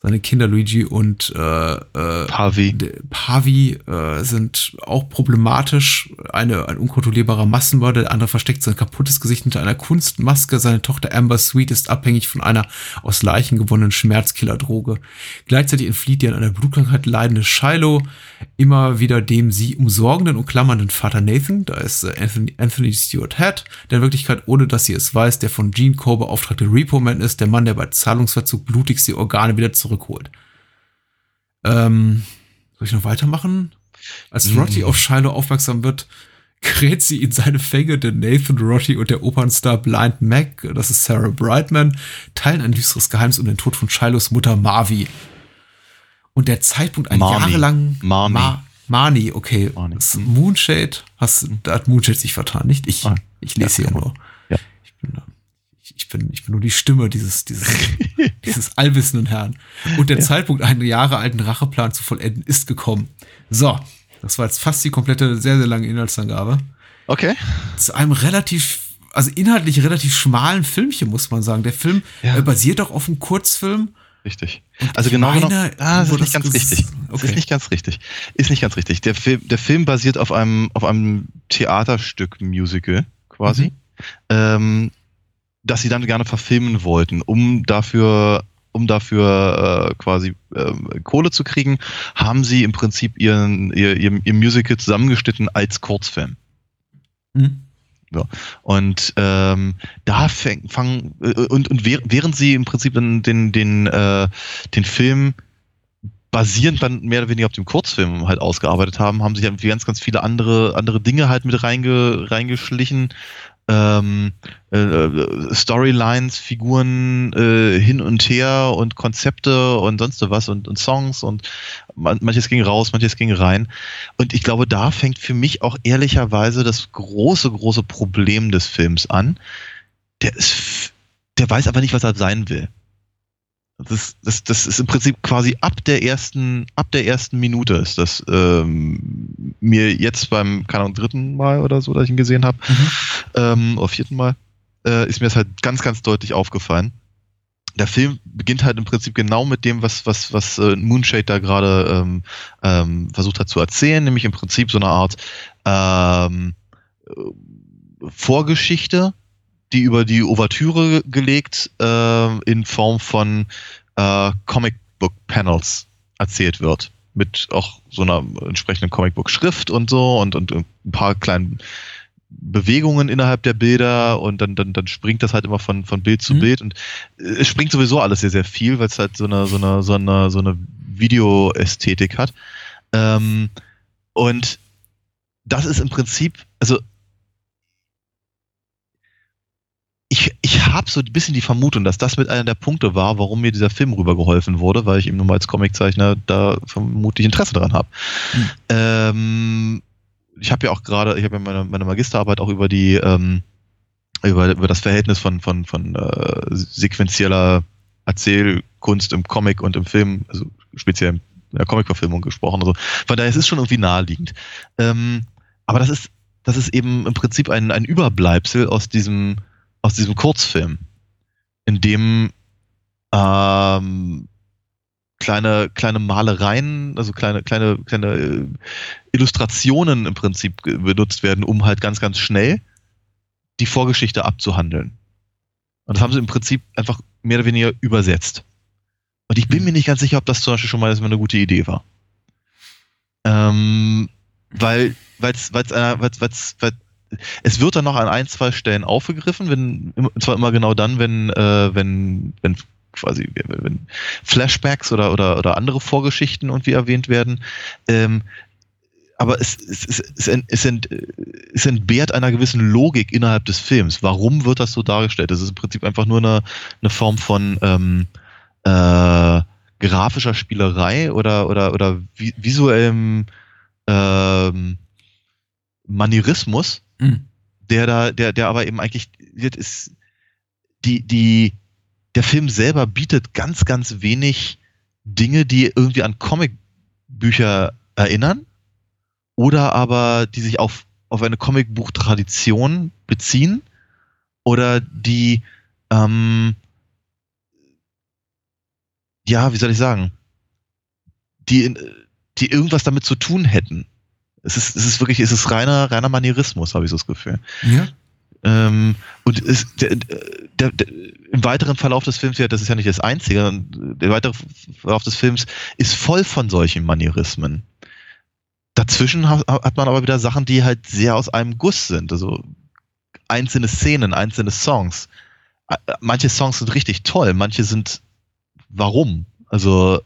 Seine Kinder Luigi und äh, äh, Pavi. Pavi äh, sind auch problematisch. Eine, ein unkontrollierbarer Massenmörder, der andere versteckt sein kaputtes Gesicht hinter einer Kunstmaske. Seine Tochter Amber Sweet ist abhängig von einer aus Leichen gewonnenen Schmerzkillerdroge. Gleichzeitig entflieht die an einer Blutkrankheit leidende Shiloh immer wieder dem sie umsorgenden und klammernden Vater Nathan. Da ist äh, Anthony, Anthony Stewart Head, der in Wirklichkeit, ohne dass sie es weiß, der von Gene Core beauftragte Repo-Man ist, der Mann, der bei Zahlungsverzug blutigst die Organe wieder zurückholt. Ähm, soll ich noch weitermachen? Als Mhm. Rotti auf Shiloh aufmerksam wird, <laughs> kräht sie in seine Fänge, denn Nathan, Rotti und der Opernstar Blind Mac, das ist Sarah Brightman, teilen ein düsteres Geheimnis um den Tod von Shilohs Mutter Marvi. Und der Zeitpunkt, ein Marnie. jahrelang Marnie. Ma Marnie, okay. Marnie. Moonshade, hast, da hat Moonshade sich vertan, nicht ich. Ah. Ich lese Ja, hier nur. Ja. Ich bin, ich, bin, ich bin nur die Stimme dieses, dieses, <laughs> dieses allwissenden Herrn. Und der Zeitpunkt, einen Jahre alten Racheplan zu vollenden, ist gekommen. So. Das war jetzt fast die komplette, sehr, sehr lange Inhaltsangabe. Okay. Zu einem relativ, also inhaltlich relativ schmalen Filmchen, muss man sagen. Der Film Ja. äh, basiert doch auf einem Kurzfilm. Richtig. Und Also genau meine, genommen, ah, das ist nicht ganz richtig. Das okay. ist nicht ganz richtig. Ist nicht ganz richtig. Der Film, der Film basiert auf einem, auf einem Theaterstück Musical, quasi, Mhm. ähm, das sie dann gerne verfilmen wollten, um dafür, um dafür äh, quasi ähm, Kohle zu kriegen, haben sie im Prinzip ihren, ihr, ihr, ihr Musical zusammengeschnitten als Kurzfilm. Hm? Und ähm, da fangen äh, und, und währ- während sie im Prinzip den, den, den, äh, den Film basierend dann mehr oder weniger auf dem Kurzfilm halt ausgearbeitet haben, haben sich irgendwie ganz, ganz viele andere, andere Dinge halt mit reinge, reingeschlichen. Ähm, äh, Storylines, Figuren äh, hin und her und Konzepte und sonst was und, und Songs und man, manches ging raus, manches ging rein. Und ich glaube, da fängt für mich auch ehrlicherweise das große, große Problem des Films an. Der ist, der weiß aber nicht, was er sein will. Das, das, das ist im Prinzip quasi ab der ersten, ab der ersten Minute ist das ähm, mir jetzt beim, keine Ahnung, dritten Mal oder so, dass ich ihn gesehen habe, ähm, oder vierten Mal, äh, ist mir das halt ganz, ganz deutlich aufgefallen. Der Film beginnt halt im Prinzip genau mit dem, was, was, was äh, Moonshade da gerade ähm, ähm, versucht hat zu erzählen, nämlich im Prinzip so eine Art ähm, äh, Vorgeschichte, die über die Ouvertüre gelegt äh, in Form von äh, Comicbook-Panels erzählt wird. Mit auch so einer entsprechenden Comicbook-Schrift und so und, und ein paar kleinen Bewegungen innerhalb der Bilder und dann, dann, dann springt das halt immer von, von Bild zu Mhm. Bild und äh, es springt sowieso alles sehr, sehr viel, weil es halt so eine, so eine, so eine, so eine Videoästhetik hat. Ähm, und das ist im Prinzip, also ich, ich habe so ein bisschen die Vermutung, dass das mit einer der Punkte war, warum mir dieser Film rübergeholfen wurde, weil ich eben nun mal als Comiczeichner da vermutlich Interesse dran habe. Hm. Ähm, ich habe ja auch gerade, ich habe ja meine, meine Magisterarbeit auch über die ähm, über, über das Verhältnis von von von äh, sequenzieller Erzählkunst im Comic und im Film, also speziell in der Comicverfilmung gesprochen. Also von daher es ist schon irgendwie naheliegend. Ähm, aber das ist das ist eben im Prinzip ein ein Überbleibsel aus diesem aus diesem Kurzfilm, in dem ähm, kleine kleine Malereien, also kleine kleine kleine äh, Illustrationen im Prinzip benutzt werden, um halt ganz ganz schnell die Vorgeschichte abzuhandeln. Und das haben sie im Prinzip einfach mehr oder weniger übersetzt. Und ich bin mir nicht ganz sicher, ob das zum Beispiel schon mal eine gute Idee war. Ähm, weil, weil's, weil's, einer- weil's, weil's, weil es wird dann noch an ein, zwei Stellen aufgegriffen, wenn, zwar immer genau dann, wenn, äh, wenn, wenn quasi, wenn Flashbacks oder, oder, oder andere Vorgeschichten irgendwie erwähnt werden. Ähm, aber es, es, es, es, ent, es, ent, es entbehrt einer gewissen Logik innerhalb des Films. Warum wird das so dargestellt? Das ist im Prinzip einfach nur eine, eine Form von ähm, äh, grafischer Spielerei oder, oder, oder vi visuellem ähm, Manierismus, Mhm. der da, der, der aber eben eigentlich ist, die, die, der Film selber bietet ganz, ganz wenig Dinge, die irgendwie an Comicbücher erinnern oder aber die sich auf, auf eine Comicbuchtradition beziehen oder die ähm, ja, wie soll ich sagen, die, die irgendwas damit zu tun hätten. Es ist, es ist wirklich, es ist reiner, reiner Manierismus, habe ich so das Gefühl. Ja. Ähm, und es, der, der, der, im weiteren Verlauf des Films, ja, das ist ja nicht das Einzige, der weitere Verlauf des Films ist voll von solchen Manierismen. Dazwischen hat, hat man aber wieder Sachen, die halt sehr aus einem Guss sind. Also einzelne Szenen, einzelne Songs. Äh, Manche Songs sind richtig toll, manche sind warum? Also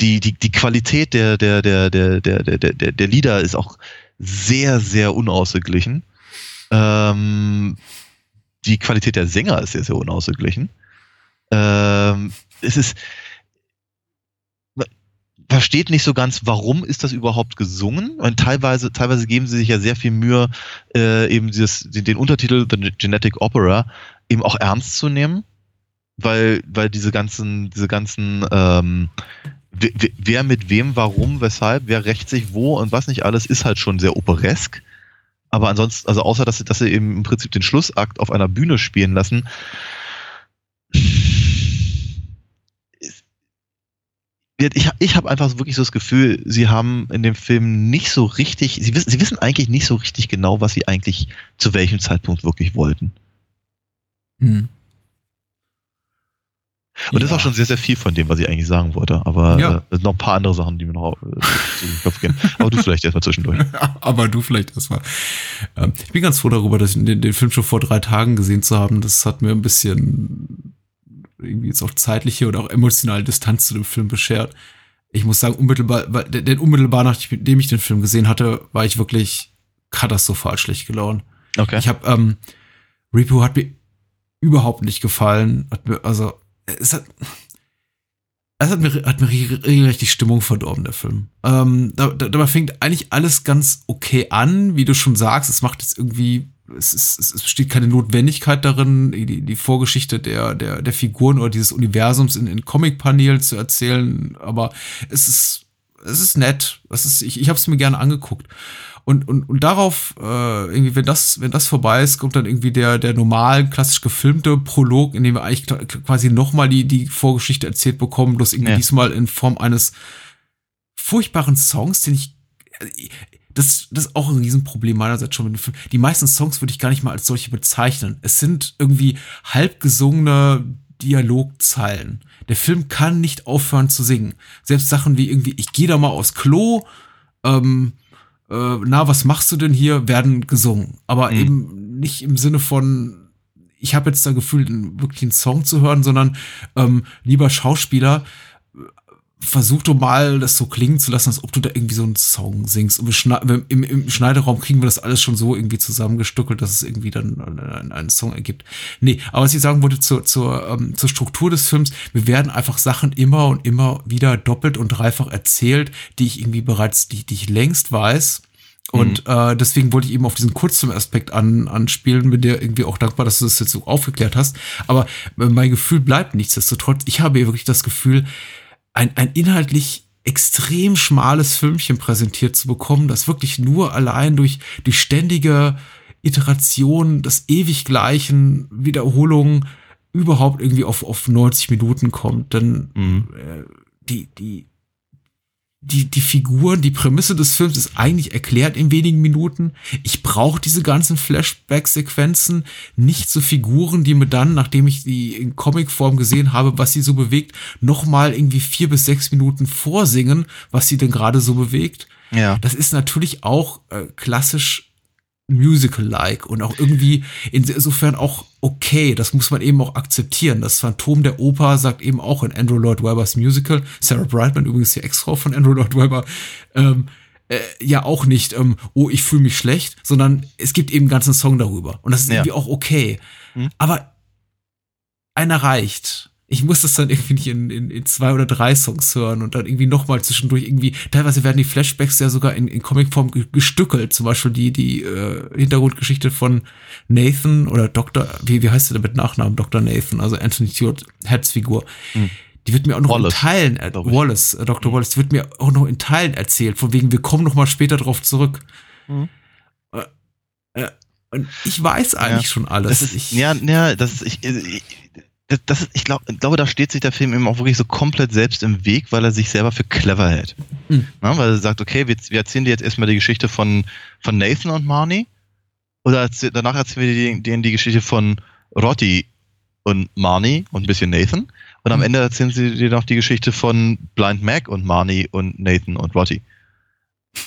die, die, die Qualität der, der, der, der, der, der, der, der Lieder ist auch sehr, sehr unausgeglichen. Ähm, die Qualität der Sänger ist sehr, sehr unausgeglichen. Ähm, es ist, versteht nicht so ganz, warum ist das überhaupt gesungen? Und teilweise, teilweise geben sie sich ja sehr viel Mühe, äh, eben dieses, den Untertitel The Genetic Opera eben auch ernst zu nehmen weil, weil diese ganzen, diese ganzen, ähm, wer, mit wem, warum, weshalb, wer rächt sich wo und was nicht alles, ist halt schon sehr operesk. Aber ansonsten, also außer dass sie, dass sie eben im Prinzip den Schlussakt auf einer Bühne spielen lassen, ich, ich habe einfach wirklich so das Gefühl, sie haben in dem Film nicht so richtig, sie wissen, sie wissen eigentlich nicht so richtig genau, was sie eigentlich zu welchem Zeitpunkt wirklich wollten. Hm. Und das ist auch schon sehr, sehr viel von dem, was ich eigentlich sagen wollte. Aber Ja. äh, noch ein paar andere Sachen, die mir noch äh, zu den Kopf gehen. Aber du vielleicht erstmal zwischendurch. <laughs> Aber du vielleicht erstmal. Ähm, ich bin ganz froh darüber, dass ich den, den Film schon vor drei Tagen gesehen zu haben. Das hat mir ein bisschen irgendwie jetzt auch zeitliche oder auch emotionale Distanz zu dem Film beschert. Ich muss sagen, unmittelbar, weil- denn denn unmittelbar nachdem ich den Film gesehen hatte, war ich wirklich katastrophal schlecht gelaunt. Okay. Ich habe ähm, Repo hat mir überhaupt nicht gefallen. Hat mir, also es hat, es hat mir, hat mir re- regelrecht die Stimmung verdorben, der Film. Ähm, da, da, dabei fängt eigentlich alles ganz okay an, wie du schon sagst. Es macht jetzt irgendwie, es, ist, es, es besteht keine Notwendigkeit darin, die, die Vorgeschichte der, der, der Figuren oder dieses Universums in, in Comic-Paneelen zu erzählen. Aber es ist, es ist nett. Es ist, ich ich habe es mir gerne angeguckt. Und, und, und darauf, äh, irgendwie, wenn das, wenn das vorbei ist, kommt dann irgendwie der, der normal, klassisch gefilmte Prolog, in dem wir eigentlich quasi nochmal die, die Vorgeschichte erzählt bekommen, bloß irgendwie Ja. diesmal in Form eines furchtbaren Songs, den ich, das, das ist auch ein Riesenproblem meinerseits schon mit dem Film. Die meisten Songs würde ich gar nicht mal als solche bezeichnen. Es sind irgendwie halb gesungene Dialogzeilen. Der Film kann nicht aufhören zu singen. Selbst Sachen wie irgendwie, ich gehe da mal aufs Klo, ähm, äh, na, was machst du denn hier, werden gesungen. Aber Mhm. eben nicht im Sinne von, ich habe jetzt da gefühlt, einen- wirklich einen Song zu hören, sondern ähm, lieber Schauspieler, versuch doch mal, das so klingen zu lassen, als ob du da irgendwie so einen Song singst. Und wir- im, im Schneideraum kriegen wir das alles schon so irgendwie zusammengestückelt, dass es irgendwie dann einen, einen Song ergibt. Nee, aber was ich sagen wollte zur, zur, ähm, zur Struktur des Films, wir werden einfach Sachen immer und immer wieder doppelt und dreifach erzählt, die ich irgendwie bereits, die, die ich längst weiß. Und äh, deswegen wollte ich eben auf diesen Kurzfilmaspekt an, anspielen, bin dir irgendwie auch dankbar, dass du das jetzt so aufgeklärt hast. Aber äh, mein Gefühl bleibt nichtsdestotrotz. Ich habe hier wirklich das Gefühl, ein, ein inhaltlich extrem schmales Filmchen präsentiert zu bekommen, das wirklich nur allein durch die ständige Iteration des ewig gleichen Wiederholungen überhaupt irgendwie auf, auf 90 Minuten kommt. Denn Mhm. äh, die, die, die, die Figuren, die Prämisse des Films ist eigentlich erklärt in wenigen Minuten. Ich brauche diese ganzen Flashback-Sequenzen nicht so Figuren, die mir dann, nachdem ich die in Comicform gesehen habe, was sie so bewegt, nochmal irgendwie vier bis sechs Minuten vorsingen, was sie denn gerade so bewegt. Ja. Das ist natürlich auch äh, klassisch Musical-like und auch irgendwie insofern auch okay. Das muss man eben auch akzeptieren. Das Phantom der Oper sagt eben auch in Andrew Lloyd Webbers Musical, Sarah Brightman übrigens die Ex-Frau von Andrew Lloyd Webber, ähm, äh, ja auch nicht, ähm, oh, ich fühle mich schlecht, sondern es gibt eben einen ganzen Song darüber. Und das ist Ja. irgendwie auch okay. Mhm. Aber einer reicht. Ich muss das dann irgendwie nicht in, in, in zwei oder drei Songs hören und dann irgendwie nochmal zwischendurch irgendwie, teilweise werden die Flashbacks ja sogar in, in Comicform ge- gestückelt. Zum Beispiel die, die äh, Hintergrundgeschichte von Nathan oder Dr., wie, wie heißt der mit Nachnamen? Dr. Nathan, also Anthony Stewart Heads Figur. Hm. Die wird mir auch noch Wallace, in Teilen, äh. Wallace, äh, Dr. Wallace, die wird mir auch noch in Teilen erzählt, von wegen, wir kommen noch mal später drauf zurück. Mhm. Äh, äh, und ich weiß eigentlich schon alles. Das ist, ich, ja, ja, das ist, ich, ich, das, das ist, ich glaube, glaube, da steht sich der Film eben auch wirklich so komplett selbst im Weg, weil er sich selber für clever hält. Mhm. Na, weil er sagt, okay, wir, wir erzählen dir jetzt erstmal die Geschichte von, von Nathan und Marnie. Oder erzähl, danach erzählen wir denen die Geschichte von Rotti und Marnie und ein bisschen Nathan. Und am Mhm. Ende erzählen sie dir noch die Geschichte von Blind Mac und Marnie und Nathan und Rotti.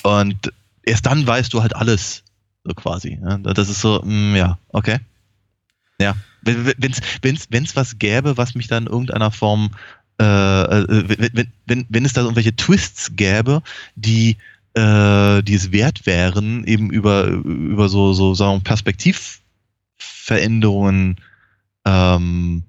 Und erst dann weißt du halt alles, so quasi. Ja? Das ist so, mm, ja, okay. Ja, wenn es wenn's, wenn's was gäbe, was mich dann in irgendeiner Form, äh, äh, wenn, wenn, wenn, es da irgendwelche Twists gäbe, die, äh, die es wert wären, eben über, über so, so sagen wir, Perspektivveränderungen ähm,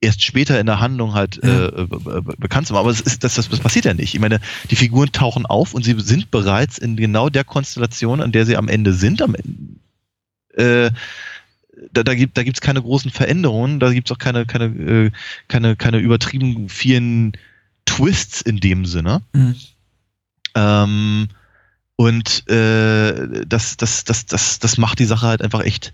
erst später in der Handlung halt äh, äh, be- bekannt zu machen. Aber es ist, das, das, das passiert ja nicht. Ich meine, die Figuren tauchen auf und sie sind bereits in genau der Konstellation, an der sie am Ende sind. Am Ende, äh, da, da gibt da gibt's keine großen Veränderungen, da gibt's auch keine keine äh, keine keine übertrieben vielen Twists in dem Sinne. Mhm. Ähm, und äh, das, das, das, das, das macht die Sache halt einfach echt,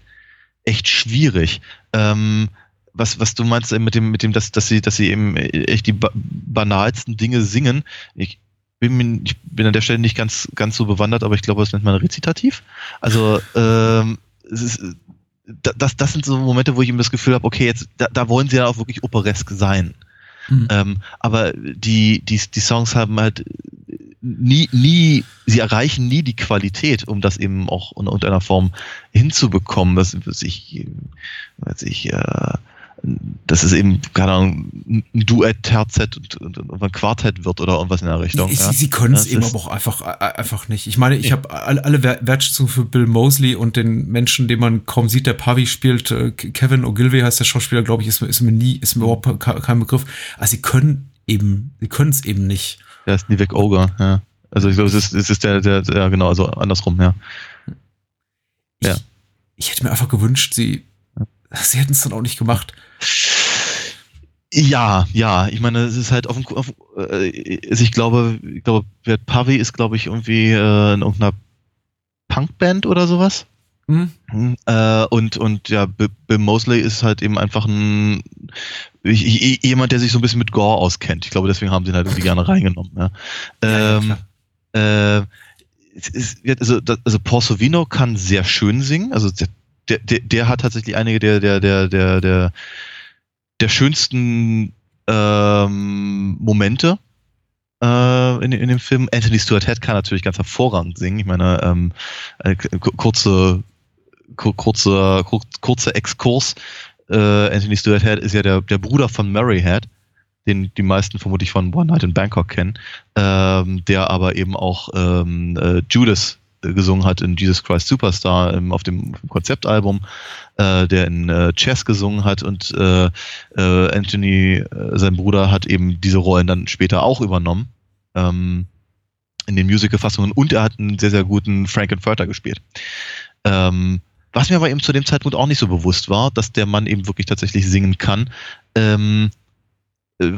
echt schwierig. Ähm, was, was du meinst eben mit dem, mit dem, dass, dass sie, dass sie eben echt die ba banalsten Dinge singen. Ich bin, ich bin an der Stelle nicht ganz, ganz so bewandert, aber ich glaube, das nennt man Rezitativ. Also, ähm, es ist, das, das sind so Momente, wo ich eben das Gefühl habe, okay, jetzt, da, da wollen sie ja auch wirklich operesk sein. Mhm. Ähm, aber die, die, die Songs haben halt nie, nie, sie erreichen nie die Qualität, um das eben auch in irgendeiner Form hinzubekommen, dass, dass ich, weiß ich, äh, dass es eben, keine Ahnung, ein Duett, Terzett und, und, und ein Quartett wird oder irgendwas in der Richtung. Sie, ja. sie können es Das eben ist- aber auch einfach, äh, einfach nicht. Ich meine, ich Nee. habe alle, alle Wer- Wertschätzung für Bill Mosley und den Menschen, den man kaum sieht, der Pavi spielt. äh, Kevin Ogilvy heißt der Schauspieler, glaube ich, ist, mir- ist mir nie, ist mir überhaupt ke- kein Begriff. Also sie können eben, sie können es eben nicht. Der ist Nivek Ogre, ja. Also ich glaube, es ist, es ist der, der, der, genau, also andersrum, ja. Ich, Ja. ich hätte mir einfach gewünscht, sie, sie hätten es dann auch nicht gemacht. Ja, ja, ich meine, es ist halt auf dem, auf, äh, also ich glaube, ich glaube, Pavi ist, glaube ich, irgendwie äh, in irgendeiner Punkband oder sowas. Hm? Hm, Äh, und, und ja, Bill Mosley ist halt eben einfach ein ich, jemand, der sich so ein bisschen mit Gore auskennt. Ich glaube, deswegen haben sie ihn halt irgendwie gerne reingenommen. Ja. Ja, ja, Ähm, äh, ist, also, das, also Paul Sorvino kann sehr schön singen. Also der, der, der, der hat tatsächlich einige der, der, der, der, der, der schönsten ähm, Momente äh, in, in dem Film. Anthony Stewart Head kann natürlich ganz hervorragend singen. Ich meine, ähm, äh, ku- kurze, ku- kurze, kur- kurzer Exkurs. Äh, Anthony Stewart Head ist ja der, der Bruder von Murray Head, den die meisten vermutlich von One Night in Bangkok kennen, ähm, der aber eben auch ähm, äh, Judas gesungen hat in Jesus Christ Superstar ähm, auf, dem, Konzeptalbum, äh, der in äh, Chess gesungen hat und äh, äh, Anthony, äh, sein Bruder, hat eben diese Rollen dann später auch übernommen. Ähm, in den Musical-Fassungen und er hat einen sehr, sehr guten Frankenfurter gespielt. Ähm, was mir aber eben zu dem Zeitpunkt auch nicht so bewusst war, dass der Mann eben wirklich tatsächlich singen kann. Ähm, äh,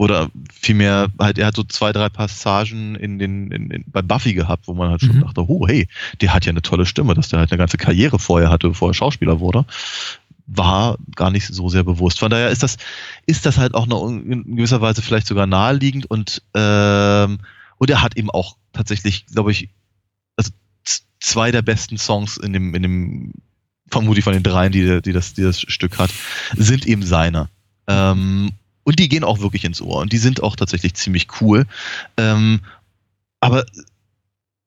oder vielmehr halt, er hat so zwei, drei Passagen in den, in, in, bei Buffy gehabt, wo man halt schon Mhm. dachte, oh hey, der hat ja eine tolle Stimme, dass der halt eine ganze Karriere vorher hatte, bevor er Schauspieler wurde. War gar nicht so sehr bewusst. Von daher ist das, ist das halt auch noch in gewisser Weise vielleicht sogar naheliegend und, ähm, und er hat eben auch tatsächlich, glaube ich, also zwei der besten Songs in dem, in dem, vermutlich von den dreien, die, die, das, die das Stück hat, sind eben seine. Ähm, und die gehen auch wirklich ins Ohr und die sind auch tatsächlich ziemlich cool. Ähm, aber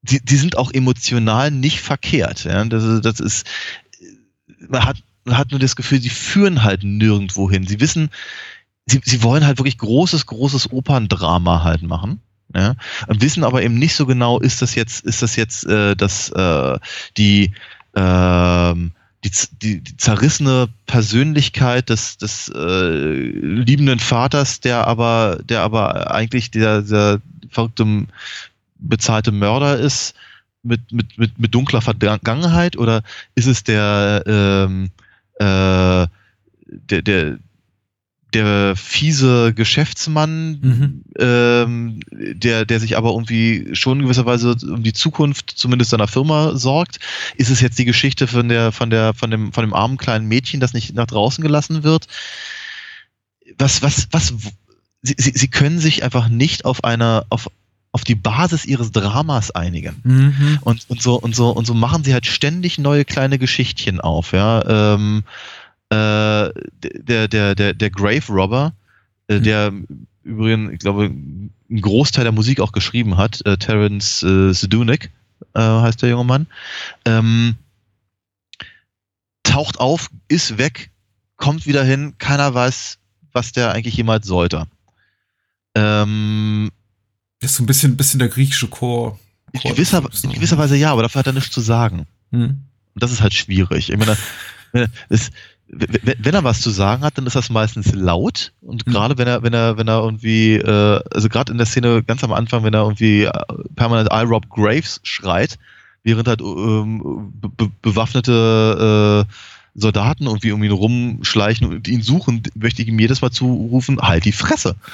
die, die sind auch emotional nicht verkehrt. Ja? Das, ist- das ist, man hat, man hat nur das Gefühl, sie führen halt nirgendwo hin. Sie wissen, sie, sie wollen halt wirklich großes, großes Operndrama halt machen. Ja, und wissen aber eben nicht so genau, ist das jetzt, ist das jetzt äh, das, äh, die, ähm, die, die, die zerrissene Persönlichkeit des, des äh, liebenden Vaters, der aber, der aber eigentlich der, der verrückte bezahlte Mörder ist mit, mit, mit, mit dunkler Vergangenheit? Oder ist es der, ähm, äh, der, der, der fiese Geschäftsmann, Mhm. ähm, der, der sich aber irgendwie schon in gewisser Weise um die Zukunft zumindest seiner Firma sorgt? Ist es jetzt die Geschichte von der, von der, von dem, von dem armen kleinen Mädchen, das nicht nach draußen gelassen wird? was, was, was, sie, sie, sie können sich einfach nicht auf eine, auf, auf die Basis ihres Dramas einigen. Mhm. Und, und so, und so, und so machen sie halt ständig neue kleine Geschichtchen auf, ja. Ähm, äh, der, der, der, der Grave Robber, äh, Mhm. der übrigens, ich glaube, einen Großteil der Musik auch geschrieben hat, äh, Terence äh, Sedunik, äh, heißt der junge Mann, ähm, taucht auf, ist weg, kommt wieder hin, keiner weiß, was der eigentlich jemals sollte. Ähm, Ist so ein bisschen, bisschen der griechische Chor. in, Chor gewisser, des Films, in ne? gewisser Weise ja, aber dafür hat er nichts zu sagen. Hm. Und das ist halt schwierig. Ich meine, <laughs> es, wenn er was zu sagen hat, dann ist das meistens laut. Und Mhm. gerade wenn er, wenn er, wenn er irgendwie, äh, also gerade in der Szene ganz am Anfang, wenn er irgendwie äh, permanent I Rob Graves schreit, während halt ähm, be be bewaffnete äh, Soldaten irgendwie um ihn rumschleichen und ihn suchen, möchte ich ihm jedes Mal zurufen, halt die Fresse. <laughs>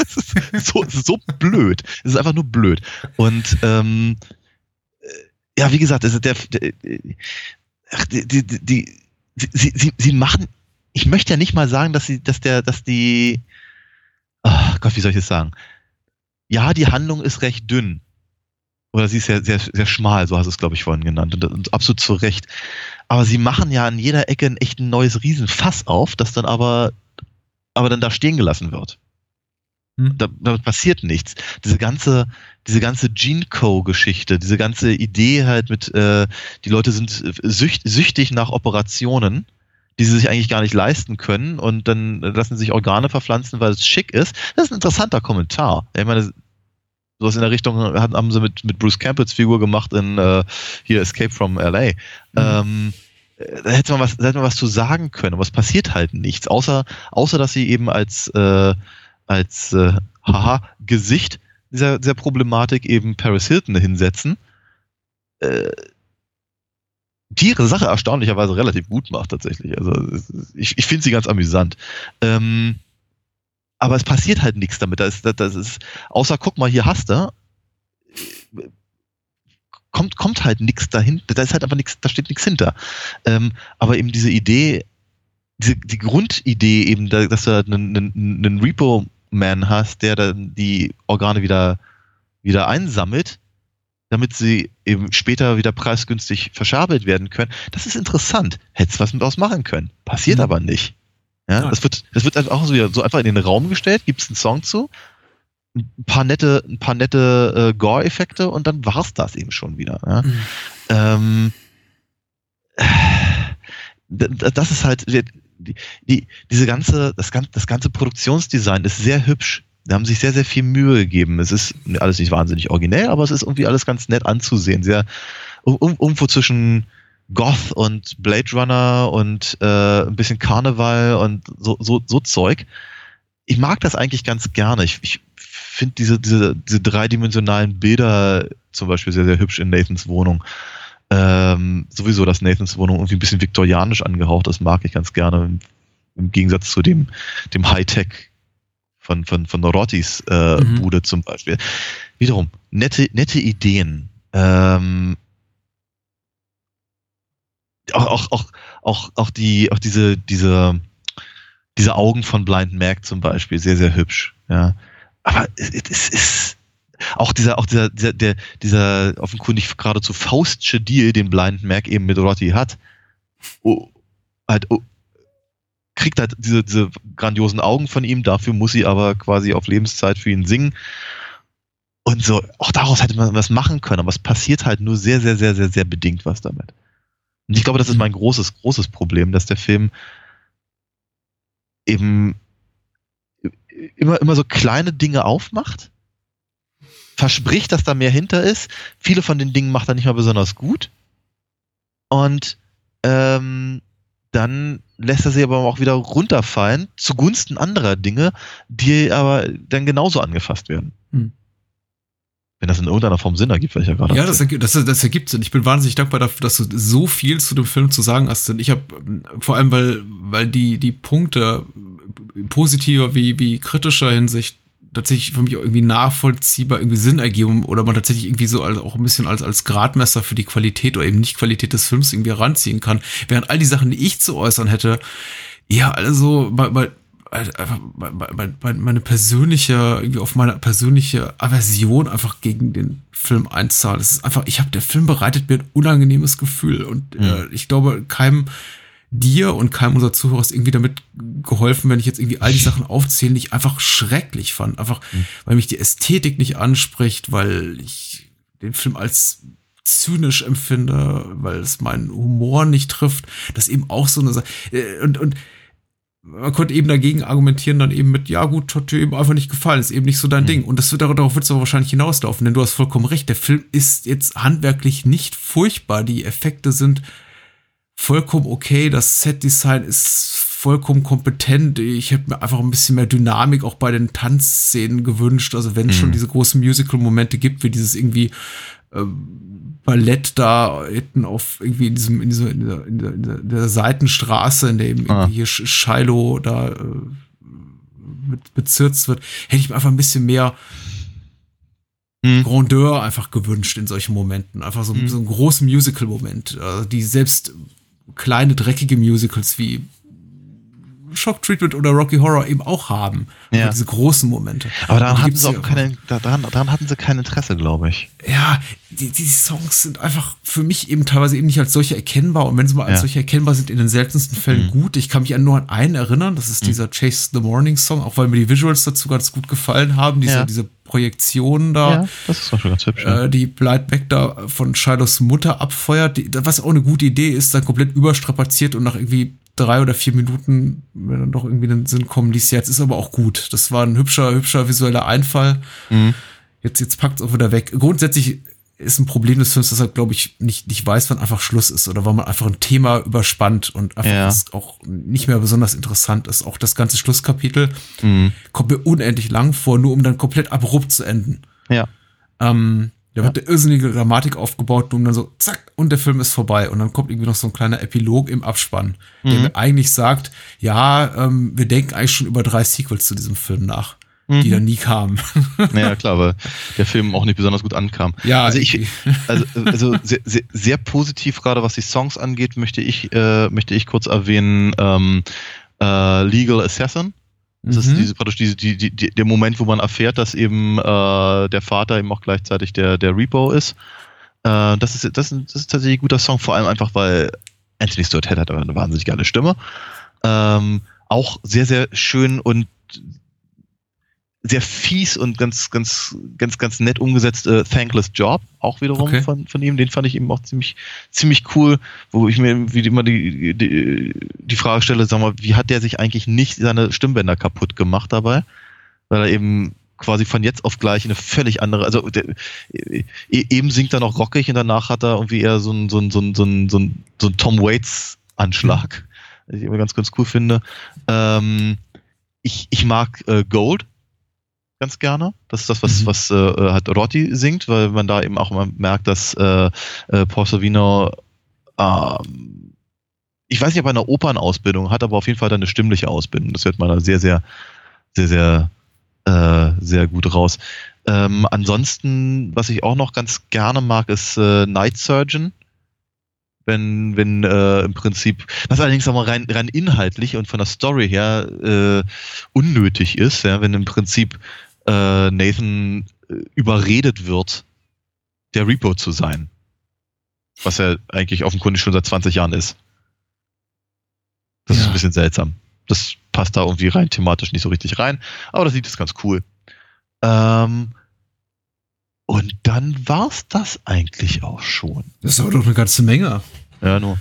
Das ist so, so blöd. Es ist einfach nur blöd. Und ähm, äh, ja, wie gesagt, also der, der ach, die, die, die, die sie, sie, sie machen, ich möchte ja nicht mal sagen, dass sie, dass der, dass die, ach Gott, wie soll ich das sagen? Ja, die Handlung ist recht dünn. Oder sie ist sehr, sehr, sehr schmal, so hast du es, glaube ich, vorhin genannt. Und, und absolut zu Recht. Aber sie machen ja an jeder Ecke ein echt neues Riesenfass auf, das dann aber, aber dann da stehen gelassen wird. Hm. Da, damit passiert nichts. Diese ganze, diese ganze Gene Co-Geschichte, diese ganze Idee halt mit, äh, die Leute sind sücht, süchtig nach Operationen, die sie sich eigentlich gar nicht leisten können und dann lassen sich Organe verpflanzen, weil es schick ist. Das ist ein interessanter Kommentar. Ich meine, sowas in der Richtung haben, sie mit, mit Bruce Campbells Figur gemacht in äh, hier Escape from LA. Ähm, äh, da hätte man was, da hätte man was zu sagen können, aber es passiert halt nichts, außer, außer dass sie eben als, äh, als äh, haha, Gesicht dieser, dieser Problematik eben Paris Hilton hinsetzen, äh, die ihre Sache erstaunlicherweise relativ gut macht tatsächlich. Also ich, ich finde sie ganz amüsant. Ähm, aber es passiert halt nichts damit. Das das, das ist, außer guck mal, hier hast du, kommt, kommt halt nichts dahinter. Da ist halt einfach nichts, da steht nichts hinter. Ähm, aber eben diese Idee, diese, die Grundidee eben, da- dass du halt einen, einen, einen Repo-Man hast, der dann die Organe wieder, wieder einsammelt, damit sie eben später wieder preisgünstig verschabelt werden können. Das ist interessant. Hättest was mit aus machen können. Passiert Mhm. aber nicht. Ja, das wird, das wird einfach auch so, wieder so einfach in den Raum gestellt, gibt es einen Song zu, ein paar nette, ein paar nette äh, Gore-Effekte und dann war's das eben schon wieder. Ja? Mhm. Ähm, d- das ist halt die, die, diese ganze, das ganze, das ganze Produktionsdesign ist sehr hübsch. Die haben sich sehr, sehr viel Mühe gegeben. Es ist alles nicht wahnsinnig originell, aber es ist irgendwie alles ganz nett anzusehen. Sehr um, irgendwo zwischen Goth und Blade Runner und äh, ein bisschen Karneval und so, so, so Zeug. Ich mag das eigentlich ganz gerne. Ich, ich finde diese, diese, diese dreidimensionalen Bilder zum Beispiel sehr, sehr hübsch in Nathans Wohnung. Ähm, sowieso, dass Nathans Wohnung irgendwie ein bisschen viktorianisch angehaucht ist, mag ich ganz gerne. Im, Gegensatz zu dem, dem Hightech von, von, von Norottis äh, Mhm. Bude zum Beispiel. Wiederum, nette, nette Ideen. Ähm, auch, auch, auch, auch, auch die, auch diese, diese, diese Augen von Blind Mac zum Beispiel, sehr, sehr hübsch, ja. Aber es, es ist, auch dieser, auch dieser, dieser, der, dieser offenkundig geradezu faustsche Deal, den Blind Mac eben mit Rotti hat, oh, halt, oh, kriegt halt diese, diese grandiosen Augen von ihm, dafür muss sie aber quasi auf Lebenszeit für ihn singen. Und so, auch daraus hätte man was machen können, aber es passiert halt nur sehr, sehr, sehr, sehr, sehr bedingt was damit. Und ich glaube, das ist mein großes, großes Problem, dass der Film eben immer, immer so kleine Dinge aufmacht, verspricht, dass da mehr hinter ist. Viele von den Dingen macht er nicht mal besonders gut. Und ähm, dann lässt er sie aber auch wieder runterfallen zugunsten anderer Dinge, die aber dann genauso angefasst werden. Hm. Wenn das in irgendeiner Form Sinn ergibt, was ich ja gerade Ja, das ergibt, das, das ergibt Sinn. Ich bin wahnsinnig dankbar dafür, dass du so viel zu dem Film zu sagen hast. Denn ich habe vor allem, weil, weil die, die Punkte positiver wie, wie kritischer Hinsicht tatsächlich für mich irgendwie nachvollziehbar irgendwie Sinn ergeben oder man tatsächlich irgendwie so als, auch ein bisschen als, als Gradmesser für die Qualität oder eben nicht Qualität des Films irgendwie ranziehen kann. Während all die Sachen, die ich zu äußern hätte, ja, also, mal, mal, einfach meine persönliche, irgendwie auf meine persönliche Aversion einfach gegen den Film einzahlt. Es ist einfach, ich habe, der Film bereitet mir ein unangenehmes Gefühl und mhm. äh, ich glaube, keinem dir und keinem unserer Zuhörer ist irgendwie damit geholfen, wenn ich jetzt irgendwie all die Sachen aufzähle, die ich einfach schrecklich fand. Einfach, mhm. weil mich die Ästhetik nicht anspricht, weil ich den Film als zynisch empfinde, weil es meinen Humor nicht trifft. Das eben auch so eine Sache. Äh, und, und man konnte eben dagegen argumentieren, dann eben mit, ja gut, hat dir eben einfach nicht gefallen, ist eben nicht so dein mhm. Ding. Und das wird darauf wird es aber wahrscheinlich hinauslaufen, denn du hast vollkommen recht. Der Film ist jetzt handwerklich nicht furchtbar. Die Effekte sind vollkommen okay. Das Set-Design ist vollkommen kompetent. Ich hätte mir einfach ein bisschen mehr Dynamik auch bei den Tanzszenen gewünscht. Also wenn es mhm. schon diese großen Musical-Momente gibt, wie dieses irgendwie äh, Ballett da hinten auf irgendwie in diesem in dieser, in der, in der, in in der Seitenstraße, in der eben ah. hier Shiloh da äh, mit, bezirzt wird, hätte ich mir einfach ein bisschen mehr mhm. Grandeur einfach gewünscht in solchen Momenten. Einfach so, mhm. so einen großen Musical-Moment, also die selbst kleine dreckige Musicals wie Shock Treatment oder Rocky Horror eben auch haben. Ja. Diese großen Momente. Aber daran hatten, sie auch keine, daran, daran hatten sie kein Interesse, glaube ich. Ja, die, die Songs sind einfach für mich eben teilweise eben nicht als solche erkennbar. Und wenn sie mal als ja. solche erkennbar sind, in den seltensten Fällen mhm. gut. Ich kann mich an nur an einen erinnern, das ist mhm. dieser Chase the Morning Song, auch weil mir die Visuals dazu ganz gut gefallen haben. Diese, ja. diese Projektion da. Ja, das ist schon ganz hübsch. Äh, die Blightback da von Shilohs Mutter abfeuert, die, was auch eine gute Idee ist, dann komplett überstrapaziert und nach irgendwie drei oder vier Minuten, wenn dann doch irgendwie in den Sinn kommen, dies jetzt ist aber auch gut. Das war ein hübscher, hübscher visueller Einfall. Mhm. Jetzt, jetzt packt es auch wieder weg. Grundsätzlich ist ein Problem des Films, dass er, glaube ich, nicht, nicht weiß, wann einfach Schluss ist oder wann man einfach ein Thema überspannt und einfach ja. auch nicht mehr besonders interessant ist. Auch das ganze Schlusskapitel mhm. kommt mir unendlich lang vor, nur um dann komplett abrupt zu enden. Ja. Ähm, da wird eine irrsinnige Dramatik aufgebaut und dann so, zack, und der Film ist vorbei. Und dann kommt irgendwie noch so ein kleiner Epilog im Abspann, mhm. der mir eigentlich sagt, ja, ähm, wir denken eigentlich schon über drei Sequels zu diesem Film nach, mhm. die dann nie kamen. <laughs> Naja, klar, weil der Film auch nicht besonders gut ankam. Ja, also ich, also, also sehr, sehr, sehr positiv, gerade was die Songs angeht, möchte ich, äh, möchte ich kurz erwähnen, ähm, äh, Legal Assassin das mhm. ist diese, praktisch diese, die, die, die, der Moment, wo man erfährt, dass eben äh, der Vater eben auch gleichzeitig der, der Repo ist. Äh, das, ist das, ist das ist tatsächlich ein guter Song, vor allem einfach, weil Anthony Stewart hat eine wahnsinnig geile Stimme. Ähm, auch sehr, sehr schön und sehr fies und ganz, ganz, ganz, ganz nett umgesetzt äh, Thankless Job, auch wiederum okay. von, von ihm. Den fand ich eben auch ziemlich, ziemlich cool, wo ich mir wie immer die, die, die Frage stelle, sag mal, wie hat der sich eigentlich nicht seine Stimmbänder kaputt gemacht dabei? Weil er eben quasi von jetzt auf gleich eine völlig andere, also der, e, eben singt er noch rockig und danach hat er irgendwie eher so ein, so ein, so ein, so ein, so ein, so Tom Waits Anschlag, mhm. den ich immer ganz, ganz cool finde. Ähm, ich, ich mag äh, Gold, ganz gerne. Das ist das, was, mhm. was äh, hat Rotti singt, weil man da eben auch immer merkt, dass äh, äh, Paul Savino äh, ich weiß nicht, ob er eine Opernausbildung hat, aber auf jeden Fall eine stimmliche Ausbildung. Das hört man da sehr, sehr, sehr, sehr, äh, sehr gut raus. Ähm, ansonsten, was ich auch noch ganz gerne mag, ist äh, Night Surgeon. Wenn, wenn äh, im Prinzip, was allerdings auch mal rein, rein inhaltlich und von der Story her äh, unnötig ist, ja, wenn im Prinzip äh, Nathan äh, überredet wird, der Repo zu sein. Was er eigentlich offenkundig schon seit 20 Jahren ist. Das ja. ist ein bisschen seltsam. Das passt da irgendwie rein thematisch nicht so richtig rein, aber das Lied ist ganz cool. Ähm, und dann war's das eigentlich auch schon. Das ist aber doch eine ganze Menge. Ja, nur.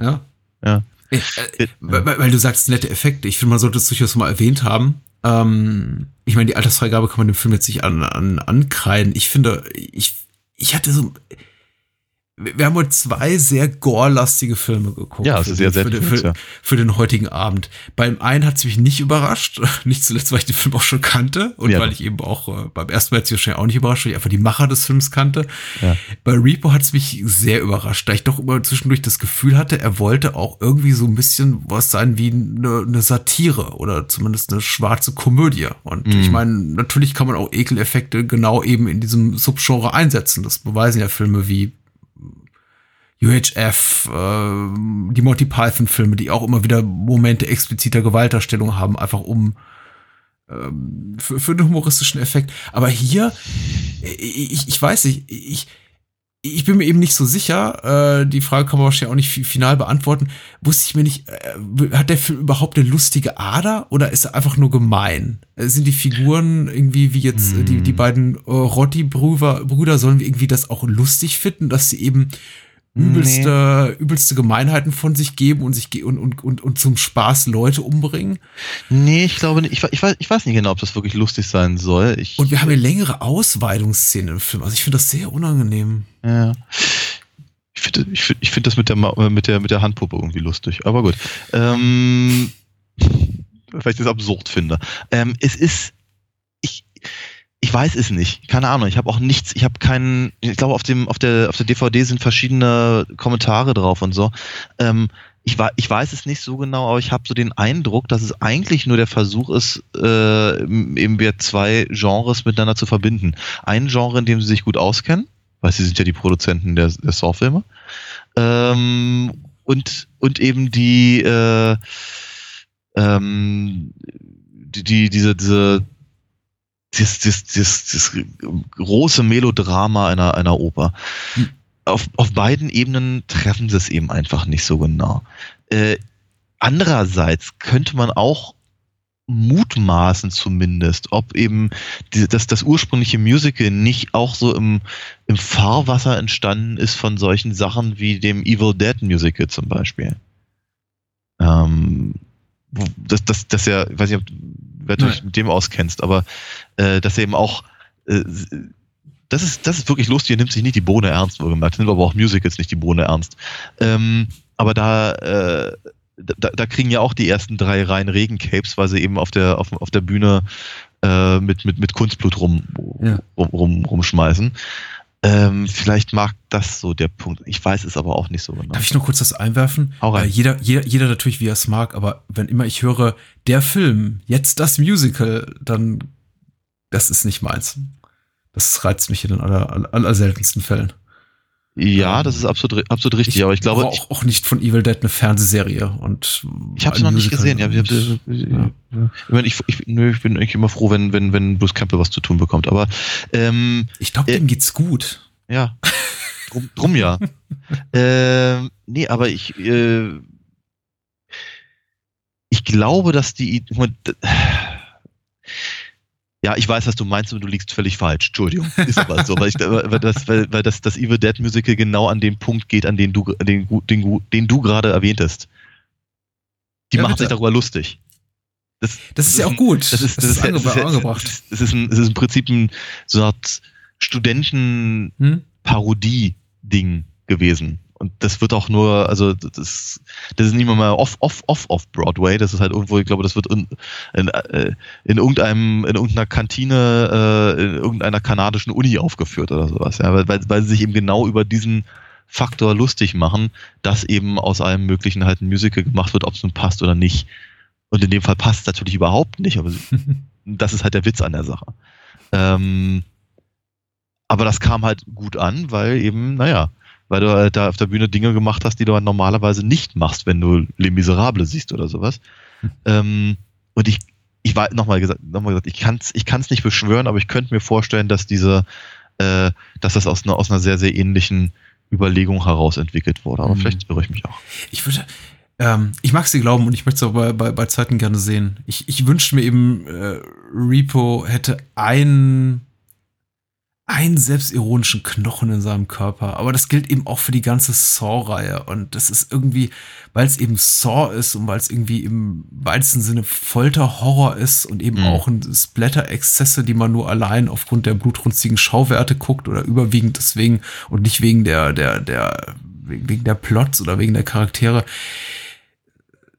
Ja. Ja. Äh, äh, weil, weil, du sagst, nette Effekte. Ich finde, man sollte es durchaus mal erwähnt haben. Ähm, ich meine, die Altersfreigabe kann man dem Film jetzt nicht an, an, ankreiden. Ich finde, ich, ich hatte so, wir haben heute zwei sehr gore-lastige Filme geguckt. Ja, das ist sehr, sehr für, für, für, den heutigen Abend. Beim einen hat es mich nicht überrascht, <laughs> nicht zuletzt, weil ich den Film auch schon kannte und ja. weil ich eben auch äh, beim ersten Mal jetzt wahrscheinlich auch nicht überrascht, weil ich einfach die Macher des Films kannte. Ja. Bei Repo hat es mich sehr überrascht, da ich doch immer zwischendurch das Gefühl hatte, er wollte auch irgendwie so ein bisschen was sein wie eine, eine Satire oder zumindest eine schwarze Komödie. Und mhm. ich meine, natürlich kann man auch Ekeleffekte genau eben in diesem Subgenre einsetzen. Das beweisen ja Filme wie UHF, äh, die Monty Python-Filme, die auch immer wieder Momente expliziter Gewaltdarstellung haben, einfach um ähm, für, für einen humoristischen Effekt. Aber hier, ich, ich weiß nicht, ich, ich bin mir eben nicht so sicher, äh, die Frage kann man wahrscheinlich auch nicht final beantworten. Wusste ich mir nicht, äh, hat der Film überhaupt eine lustige Ader oder ist er einfach nur gemein? Äh, sind die Figuren irgendwie wie jetzt äh, die, die Hm. beiden äh, Rotti-Brüder, Brüder, sollen wir irgendwie das auch lustig finden, dass sie eben übelste, übelste Gemeinheiten von sich geben und sich und, und, und, und zum Spaß Leute umbringen? Nee, ich glaube nicht. Ich, ich, weiß, ich weiß nicht genau, ob das wirklich lustig sein soll. Ich, Und wir haben hier längere Ausweidungsszenen im Film. Also ich finde das sehr unangenehm. Ja. Ich finde ich find, ich find das mit der, äh, mit, der, mit der Handpuppe irgendwie lustig. Aber gut. Ähm, <laughs> weil ich das absurd finde. Ähm, es ist. Ich, weiß es nicht. Keine Ahnung. Ich habe auch nichts. Ich habe keinen. Ich glaube, auf, dem, auf, der, auf der DVD sind verschiedene Kommentare drauf und so. Ähm, ich, ich weiß es nicht so genau, aber ich habe so den Eindruck, dass es eigentlich nur der Versuch ist, äh, eben wir zwei Genres miteinander zu verbinden. Ein Genre, in dem sie sich gut auskennen, weil sie sind ja die Produzenten der, der Saw-Filme. Ähm, und, und eben die, äh, ähm, die, die, diese, diese, dieses, dieses, dieses, dieses große Melodrama einer, einer Oper. Hm. Auf, auf beiden Ebenen treffen sie es eben einfach nicht so genau. Äh, andererseits könnte man auch mutmaßen zumindest, ob eben die, dass das ursprüngliche Musical nicht auch so im, im Fahrwasser entstanden ist von solchen Sachen wie dem Evil Dead Musical zum Beispiel. Ähm, wo- das, das, das ja, ich weiß nicht, wer du dich mit dem auskennst, aber äh, dass er eben auch äh, das ist, das ist wirklich lustig, er nimmt sich nicht die Bohne ernst, wohlgemerkt, nimmt aber auch Musicals nicht die Bohne ernst. Ähm, aber da, äh, da, da kriegen ja auch die ersten drei Reihen Regencapes, weil sie eben auf der, auf, auf der Bühne äh, mit, mit, mit Kunstblut rum, Ja. rum, rum, rumschmeißen. Ähm, vielleicht mag das so der Punkt. Ich weiß es aber auch nicht so genau. Darf ich nur kurz das einwerfen? Äh, jeder, jeder, jeder natürlich, wie er es mag, aber wenn immer ich höre, der Film, jetzt das Musical, dann, das ist nicht meins. Das reizt mich in den aller, aller, aller seltensten Fällen. Ja, das ist absolut, absolut richtig, aber ich glaube, auch, auch nicht von Evil Dead eine Fernsehserie und Ich habe ein noch nicht gesehen. Ja, ich, hab, ich, meine, ich, ich, nö, ich bin eigentlich immer froh, wenn, wenn, wenn Bruce Campbell was zu tun bekommt. Aber ähm, ich glaube, Äh, dem geht's gut. ja, drum, drum ja. <laughs> ähm, nee, aber ich, äh, ich glaube, dass die. D- Ja, ich weiß, was du meinst, und du liegst völlig falsch. Entschuldigung. Ist aber so, weil, ich, weil, das, weil, weil das, das Evil Dead Musical genau an den Punkt geht, an den du, den, den, den du gerade erwähntest. Die Ja, machen bitte. sich darüber lustig. Das, Das ist ja auch gut. Das ist, das ist, angebracht. Das ist, ein, das ist im Prinzip ein, so eine Art Studenten-Parodie-Ding Hm? gewesen. Und das wird auch nur, also das, das ist nicht mal off, off, off, off Broadway. Das ist halt irgendwo, ich glaube, das wird in, in, äh, in irgendeinem, in irgendeiner Kantine, äh, in irgendeiner kanadischen Uni aufgeführt oder sowas. Ja, weil, weil, weil sie sich eben genau über diesen Faktor lustig machen, dass eben aus allem Möglichen halt ein Musical gemacht wird, ob es nun passt oder nicht. Und in dem Fall passt es natürlich überhaupt nicht, aber <laughs> das ist halt der Witz an der Sache. Ähm, aber das kam halt gut an, weil eben, naja, weil du halt da auf der Bühne Dinge gemacht hast, die du halt normalerweise nicht machst, wenn du Les Miserables siehst oder sowas. Ähm, und ich, ich war nochmal gesagt, noch mal gesagt, ich kann es ich kann's nicht beschwören, aber ich könnte mir vorstellen, dass diese, äh, dass das aus einer, aus einer sehr, sehr ähnlichen Überlegung heraus entwickelt wurde. Aber Mhm. vielleicht irre ich mich auch. Ich würde, ähm, ich mag sie glauben und ich möchte es auch bei, bei, bei Zeiten gerne sehen. Ich, ich wünschte mir eben, äh, Repo hätte einen, einen selbstironischen Knochen in seinem Körper. Aber das gilt eben auch für die ganze Saw-Reihe. Und das ist irgendwie, weil es eben Saw ist und weil es irgendwie im weitesten Sinne Folter-Horror ist und eben Mhm. auch ein Splatter-Exzesse, die man nur allein aufgrund der blutrünstigen Schauwerte guckt oder überwiegend deswegen und nicht wegen der, der, der, wegen der Plots oder wegen der Charaktere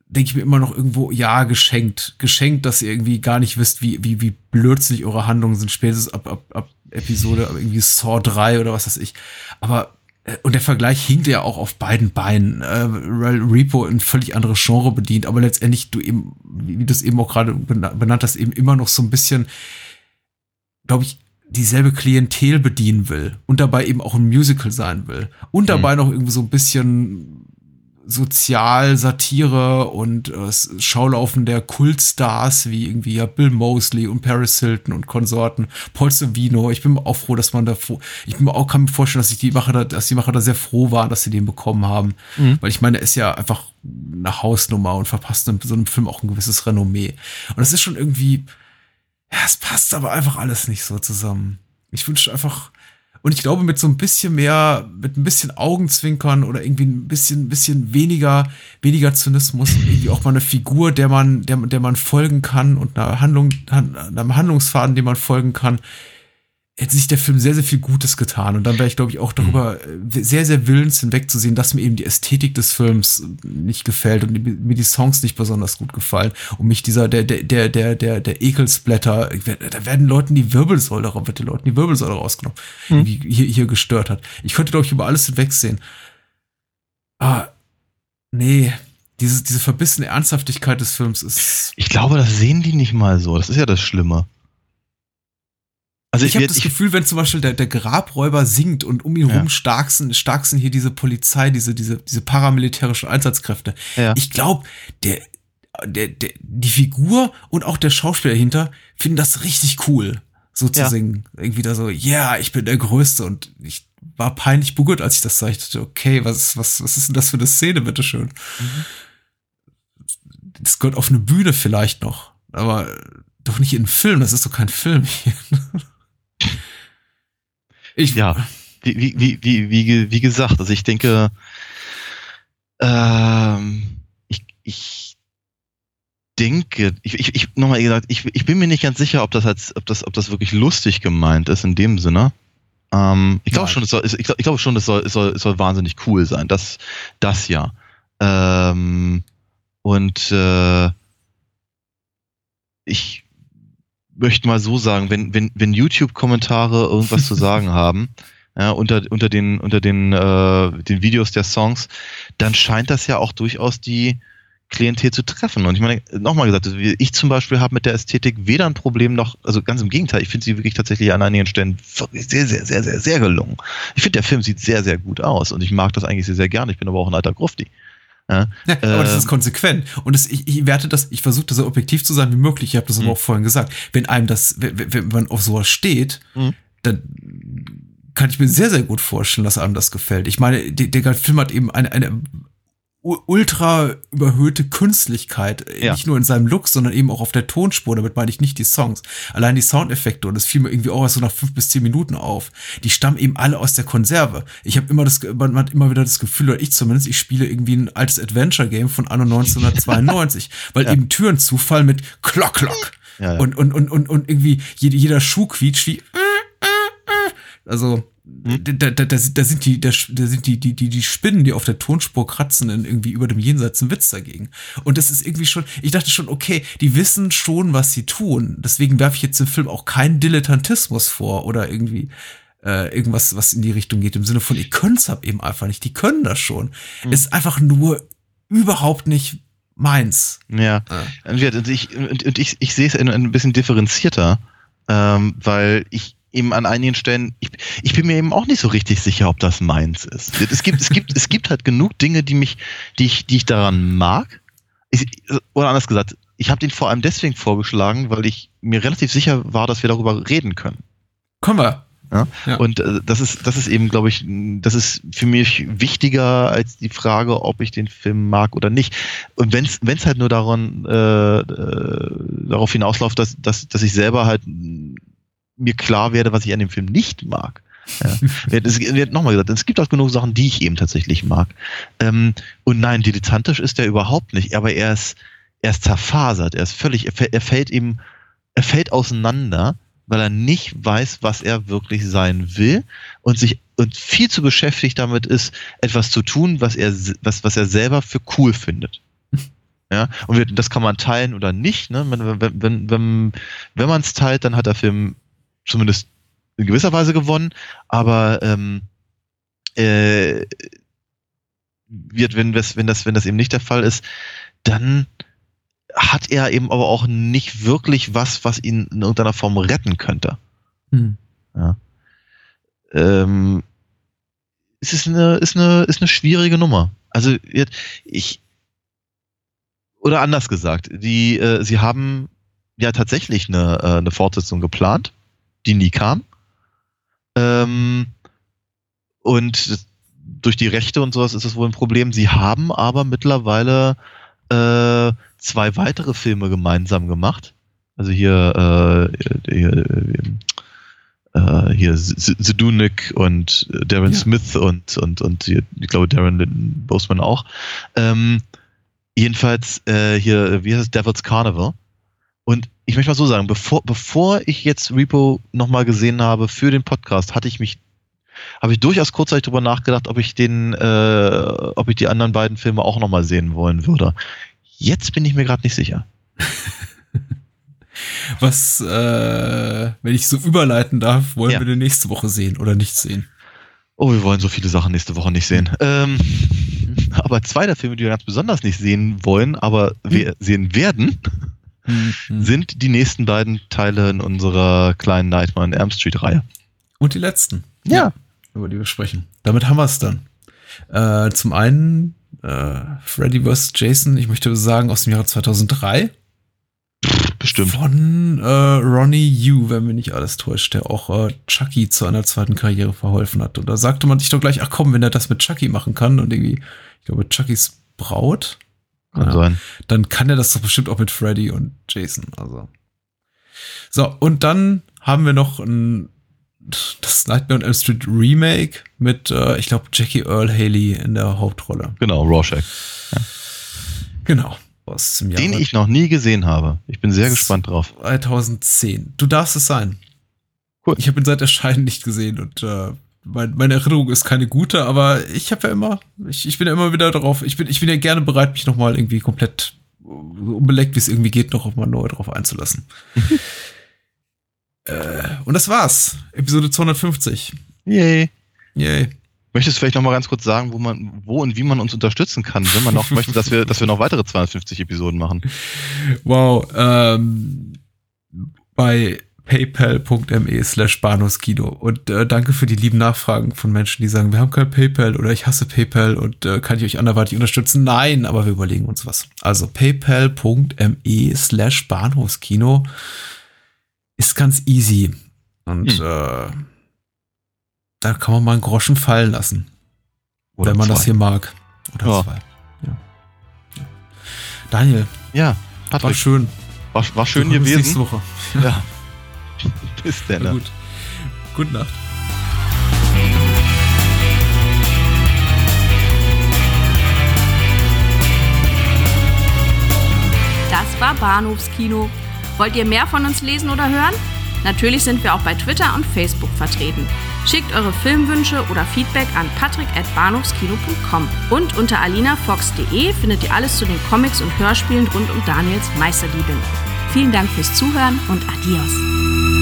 denke ich mir immer noch irgendwo, ja, geschenkt. Geschenkt, dass ihr irgendwie gar nicht wisst, wie, wie, wie blödsinnig eure Handlungen sind, spätestens ab, ab, ab Episode, ab irgendwie Saw 3 oder was weiß ich. Aber, äh, und der Vergleich hinkt ja auch auf beiden Beinen, äh, weil Repo ein völlig anderes Genre bedient, aber letztendlich du eben, wie, du es eben auch gerade bena- benannt hast, eben immer noch so ein bisschen, glaube ich, dieselbe Klientel bedienen will und dabei eben auch ein Musical sein will und dabei noch irgendwie so ein bisschen Sozial, Satire und äh, Schaulaufen der Kultstars wie irgendwie ja Bill Mosley und Paris Hilton und Konsorten, Paul Savino. Ich bin auch froh, dass man da froh, ich bin auch kann mir vorstellen, dass sich die Macher da, dass die Macher da sehr froh waren, dass sie den bekommen haben, mhm. weil ich meine, er ist ja einfach eine Hausnummer und verpasst in so einem Film auch ein gewisses Renommee. Und das ist schon irgendwie, ja, es passt aber einfach alles nicht so zusammen. Ich wünsche einfach, und ich glaube, mit so ein bisschen mehr, mit ein bisschen Augenzwinkern oder irgendwie ein bisschen, bisschen weniger, weniger Zynismus, irgendwie auch mal eine Figur, der man, der, der man folgen kann und einer Handlung, einem Handlungsfaden, dem man folgen kann, hätte sich der Film sehr, sehr viel Gutes getan. Und dann wäre ich, glaube ich, auch darüber äh, sehr, sehr willens hinwegzusehen, dass mir eben die Ästhetik des Films nicht gefällt und mir die Songs nicht besonders gut gefallen. Und mich dieser, der, der, der, der, der, der Ekelsblätter, da werden Leuten die Wirbelsäule, wird den Leuten die Wirbelsäule rausgenommen, mhm. hier, hier gestört hat. Ich könnte, glaube ich, über alles hinwegsehen. Ah, nee, diese, diese verbissene Ernsthaftigkeit des Films ist. Ich glaube, das sehen die nicht mal so. Das ist ja das Schlimme. Also ich, ich habe das Gefühl, wenn zum Beispiel der, der Grabräuber singt und um ihn ja. rum stark sind, stark sind hier diese Polizei, diese, diese, diese paramilitärischen Einsatzkräfte. Ja. Ich glaube, der, der, der, die Figur und auch der Schauspieler dahinter finden das richtig cool, so zu ja. singen. Irgendwie da so, ja, yeah, ich bin der Größte und ich war peinlich berührt, als ich das sah. Ich dachte, okay, was, was, was ist denn das für eine Szene, bitteschön? Mhm. Das gehört auf eine Bühne vielleicht noch, aber doch nicht in einen Film, das ist doch kein Film hier. <laughs> Ich, ja, wie, wie, wie, wie, wie gesagt, also ich denke, ähm, ich, ich denke, ich, ich, ich nochmal gesagt, ich, ich bin mir nicht ganz sicher, ob das als, ob das, ob das wirklich lustig gemeint ist in dem Sinne. Ähm, ich glaube schon, es soll, ich, ich glaube schon, es soll, es soll, es soll wahnsinnig cool sein. Das, das ja. Ähm, und äh, ich möchte mal so sagen, wenn, wenn, wenn YouTube-Kommentare irgendwas zu sagen <laughs> haben, ja, unter, unter den, unter den, äh, den Videos der Songs, dann scheint das ja auch durchaus die Klientel zu treffen. Und ich meine, nochmal gesagt, also ich zum Beispiel habe mit der Ästhetik weder ein Problem noch, also ganz im Gegenteil, ich finde sie wirklich tatsächlich an einigen Stellen wirklich sehr, sehr, sehr, sehr, sehr gelungen. Ich finde, der Film sieht sehr, sehr gut aus und ich mag das eigentlich sehr, sehr gerne. Ich bin aber auch ein alter Grufti. Ja, ja aber das ist ähm, konsequent. Und das, ich, ich werte das, ich versuche so objektiv zu sein wie möglich. Ich habe das aber mhm. auch vorhin gesagt. Wenn einem das, wenn, wenn man auf sowas steht, mhm. dann kann ich mir sehr, sehr gut vorstellen, dass einem das gefällt. Ich meine, der, der Film hat eben eine, eine ultra überhöhte Künstlichkeit, ja. nicht nur in seinem Look, sondern eben auch auf der Tonspur. Damit meine ich nicht die Songs. Allein die Soundeffekte, und das fiel mir irgendwie auch so nach fünf bis zehn Minuten auf, die stammen eben alle aus der Konserve. Ich habe immer das, man hat immer wieder das Gefühl, oder ich zumindest, ich spiele irgendwie ein altes Adventure-Game von anno 1992, <laughs> weil ja. eben Türen zufallen mit Klock, Klock. Ja, und, und, und, und, und irgendwie jeder Schuh quietscht wie, also, hm? Da, da, da, da, sind die, da, sind die, die, die, die Spinnen, die auf der Tonspur kratzen, in irgendwie über dem Jenseits ein Witz dagegen. Und das ist irgendwie schon, ich dachte schon, okay, die wissen schon, was sie tun. Deswegen werfe ich jetzt im Film auch keinen Dilettantismus vor oder irgendwie äh, irgendwas, was in die Richtung geht, im Sinne von, ihr könnt's ab eben einfach nicht, die können das schon. Mhm. Ist einfach nur überhaupt nicht meins. Ja. ja. Und ich, und ich, ich sehe es ein bisschen differenzierter, ähm, weil ich eben an einigen Stellen, ich, ich bin mir eben auch nicht so richtig sicher, ob das meins ist. Es gibt, es gibt, es gibt halt genug Dinge, die mich, die ich, die ich daran mag. Ich, oder anders gesagt, ich habe den vor allem deswegen vorgeschlagen, weil ich mir relativ sicher war, dass wir darüber reden können. Können wir. Ja? ja. Und äh, das ist, das ist eben, glaube ich, das ist für mich wichtiger als die Frage, ob ich den Film mag oder nicht. Und wenn es halt nur daran äh, äh, darauf hinausläuft, dass, dass, dass ich selber halt mir klar werde, was ich an dem Film nicht mag. Ja. <laughs> es wird nochmal gesagt, es gibt auch genug Sachen, die ich eben tatsächlich mag. Ähm, und nein, dilettantisch ist er überhaupt nicht, aber er ist, er ist zerfasert, er ist völlig, er, fällt ihm, er fällt auseinander, weil er nicht weiß, was er wirklich sein will und sich und viel zu beschäftigt damit ist, etwas zu tun, was er, was, was er selber für cool findet. <laughs> Ja, und das kann man teilen oder nicht. Ne? Wenn, wenn, wenn, wenn man es teilt, dann hat der Film zumindest in gewisser Weise gewonnen, aber ähm, äh, wird, wenn das, wenn das, wenn das eben nicht der Fall ist, dann hat er eben aber auch nicht wirklich was, was ihn in irgendeiner Form retten könnte. Hm. Ja. Ähm, es ist eine, ist eine, ist eine schwierige Nummer. Also ich oder anders gesagt, die, äh, sie haben ja tatsächlich eine, äh, eine Fortsetzung geplant, die nie kam. Ähm, und durch die Rechte und sowas ist das wohl ein Problem. Sie haben aber mittlerweile äh, zwei weitere Filme gemeinsam gemacht. Also hier, äh, hier, äh, hier Zedunik und Darren ja. Smith und, und, und hier, ich glaube Darren Boseman auch. Ähm, jedenfalls äh, hier, wie heißt es, Devil's Carnival. Und ich möchte mal so sagen, bevor, bevor ich jetzt Repo nochmal gesehen habe für den Podcast, hatte ich mich, habe ich durchaus kurzzeitig darüber nachgedacht, ob ich den, äh, ob ich die anderen beiden Filme auch nochmal sehen wollen würde. Jetzt bin ich mir gerade nicht sicher. <laughs> Was, äh, wenn ich so überleiten darf, wollen ja. wir denn nächste Woche sehen oder nicht sehen? Oh, wir wollen so viele Sachen nächste Woche nicht sehen. Ähm, <laughs> aber zwei der Filme, die wir ganz besonders nicht sehen wollen, aber wir hm. sehen werden, mhm. sind die nächsten beiden Teile in unserer kleinen Nightmare on Elm Street Reihe. Und die letzten. Ja. ja. Über die wir sprechen. Damit haben wir es dann. Äh, zum einen äh, Freddy vs. Jason, ich möchte sagen, aus dem Jahre 2003. Bestimmt. Von äh, Ronnie Yu, wenn mich nicht alles täuscht, der auch äh, Chucky zu einer zweiten Karriere verholfen hat. Und da sagte man sich doch gleich, ach komm, wenn er das mit Chucky machen kann und irgendwie, ich glaube, Chuckys Braut kann ja. sein. Dann kann er das doch bestimmt auch mit Freddy und Jason. Also. So, und dann haben wir noch ein, das Nightmare on Elm Street Remake mit, äh, ich glaube, Jackie Earl Haley in der Hauptrolle. Genau, Rorschach. Ja. Genau. Aus dem Jahr Den ich noch nie gesehen habe. Ich bin sehr gespannt drauf. 2010. Du darfst es sein. Cool. Ich habe ihn seit Erscheinen nicht gesehen und äh, mein, meine Erinnerung ist keine gute, aber ich habe ja immer, ich, ich bin ja immer wieder darauf, ich bin, ich bin ja gerne bereit, mich nochmal irgendwie komplett so unbeleckt, wie es irgendwie geht, noch mal neu drauf einzulassen. <laughs> äh, und das war's. Episode 250. Yay. Yay. Möchtest du vielleicht noch mal ganz kurz sagen, wo man, wo und wie man uns unterstützen kann, wenn man noch <laughs> möchte, dass wir, dass wir noch weitere 250 Episoden machen? Wow. Ähm, bei paypal.me slash bahnhofskino. Und äh, danke für die lieben Nachfragen von Menschen, die sagen, wir haben kein PayPal oder ich hasse PayPal und äh, kann ich euch anderweitig unterstützen? Nein, aber wir überlegen uns was. Also paypal.me slash Bahnhofskino ist ganz easy. Und hm. äh, da kann man mal einen Groschen fallen lassen. Oder wenn man zwei. das hier mag. Oder ja. zwei. Ja. ja. Daniel. Ja, Patrick. War schön. War, war schön gewesen. Nächste Woche. Ja. <laughs> Bis dann. gut. Gute Nacht. Das war Bahnhofskino. Wollt ihr mehr von uns lesen oder hören? Natürlich sind wir auch bei Twitter und Facebook vertreten. Schickt eure Filmwünsche oder Feedback an patrick.bahnhofskino.com. Und unter alinafox.de findet ihr alles zu den Comics und Hörspielen rund um Daniels Meisterliebe. Vielen Dank fürs Zuhören und adios.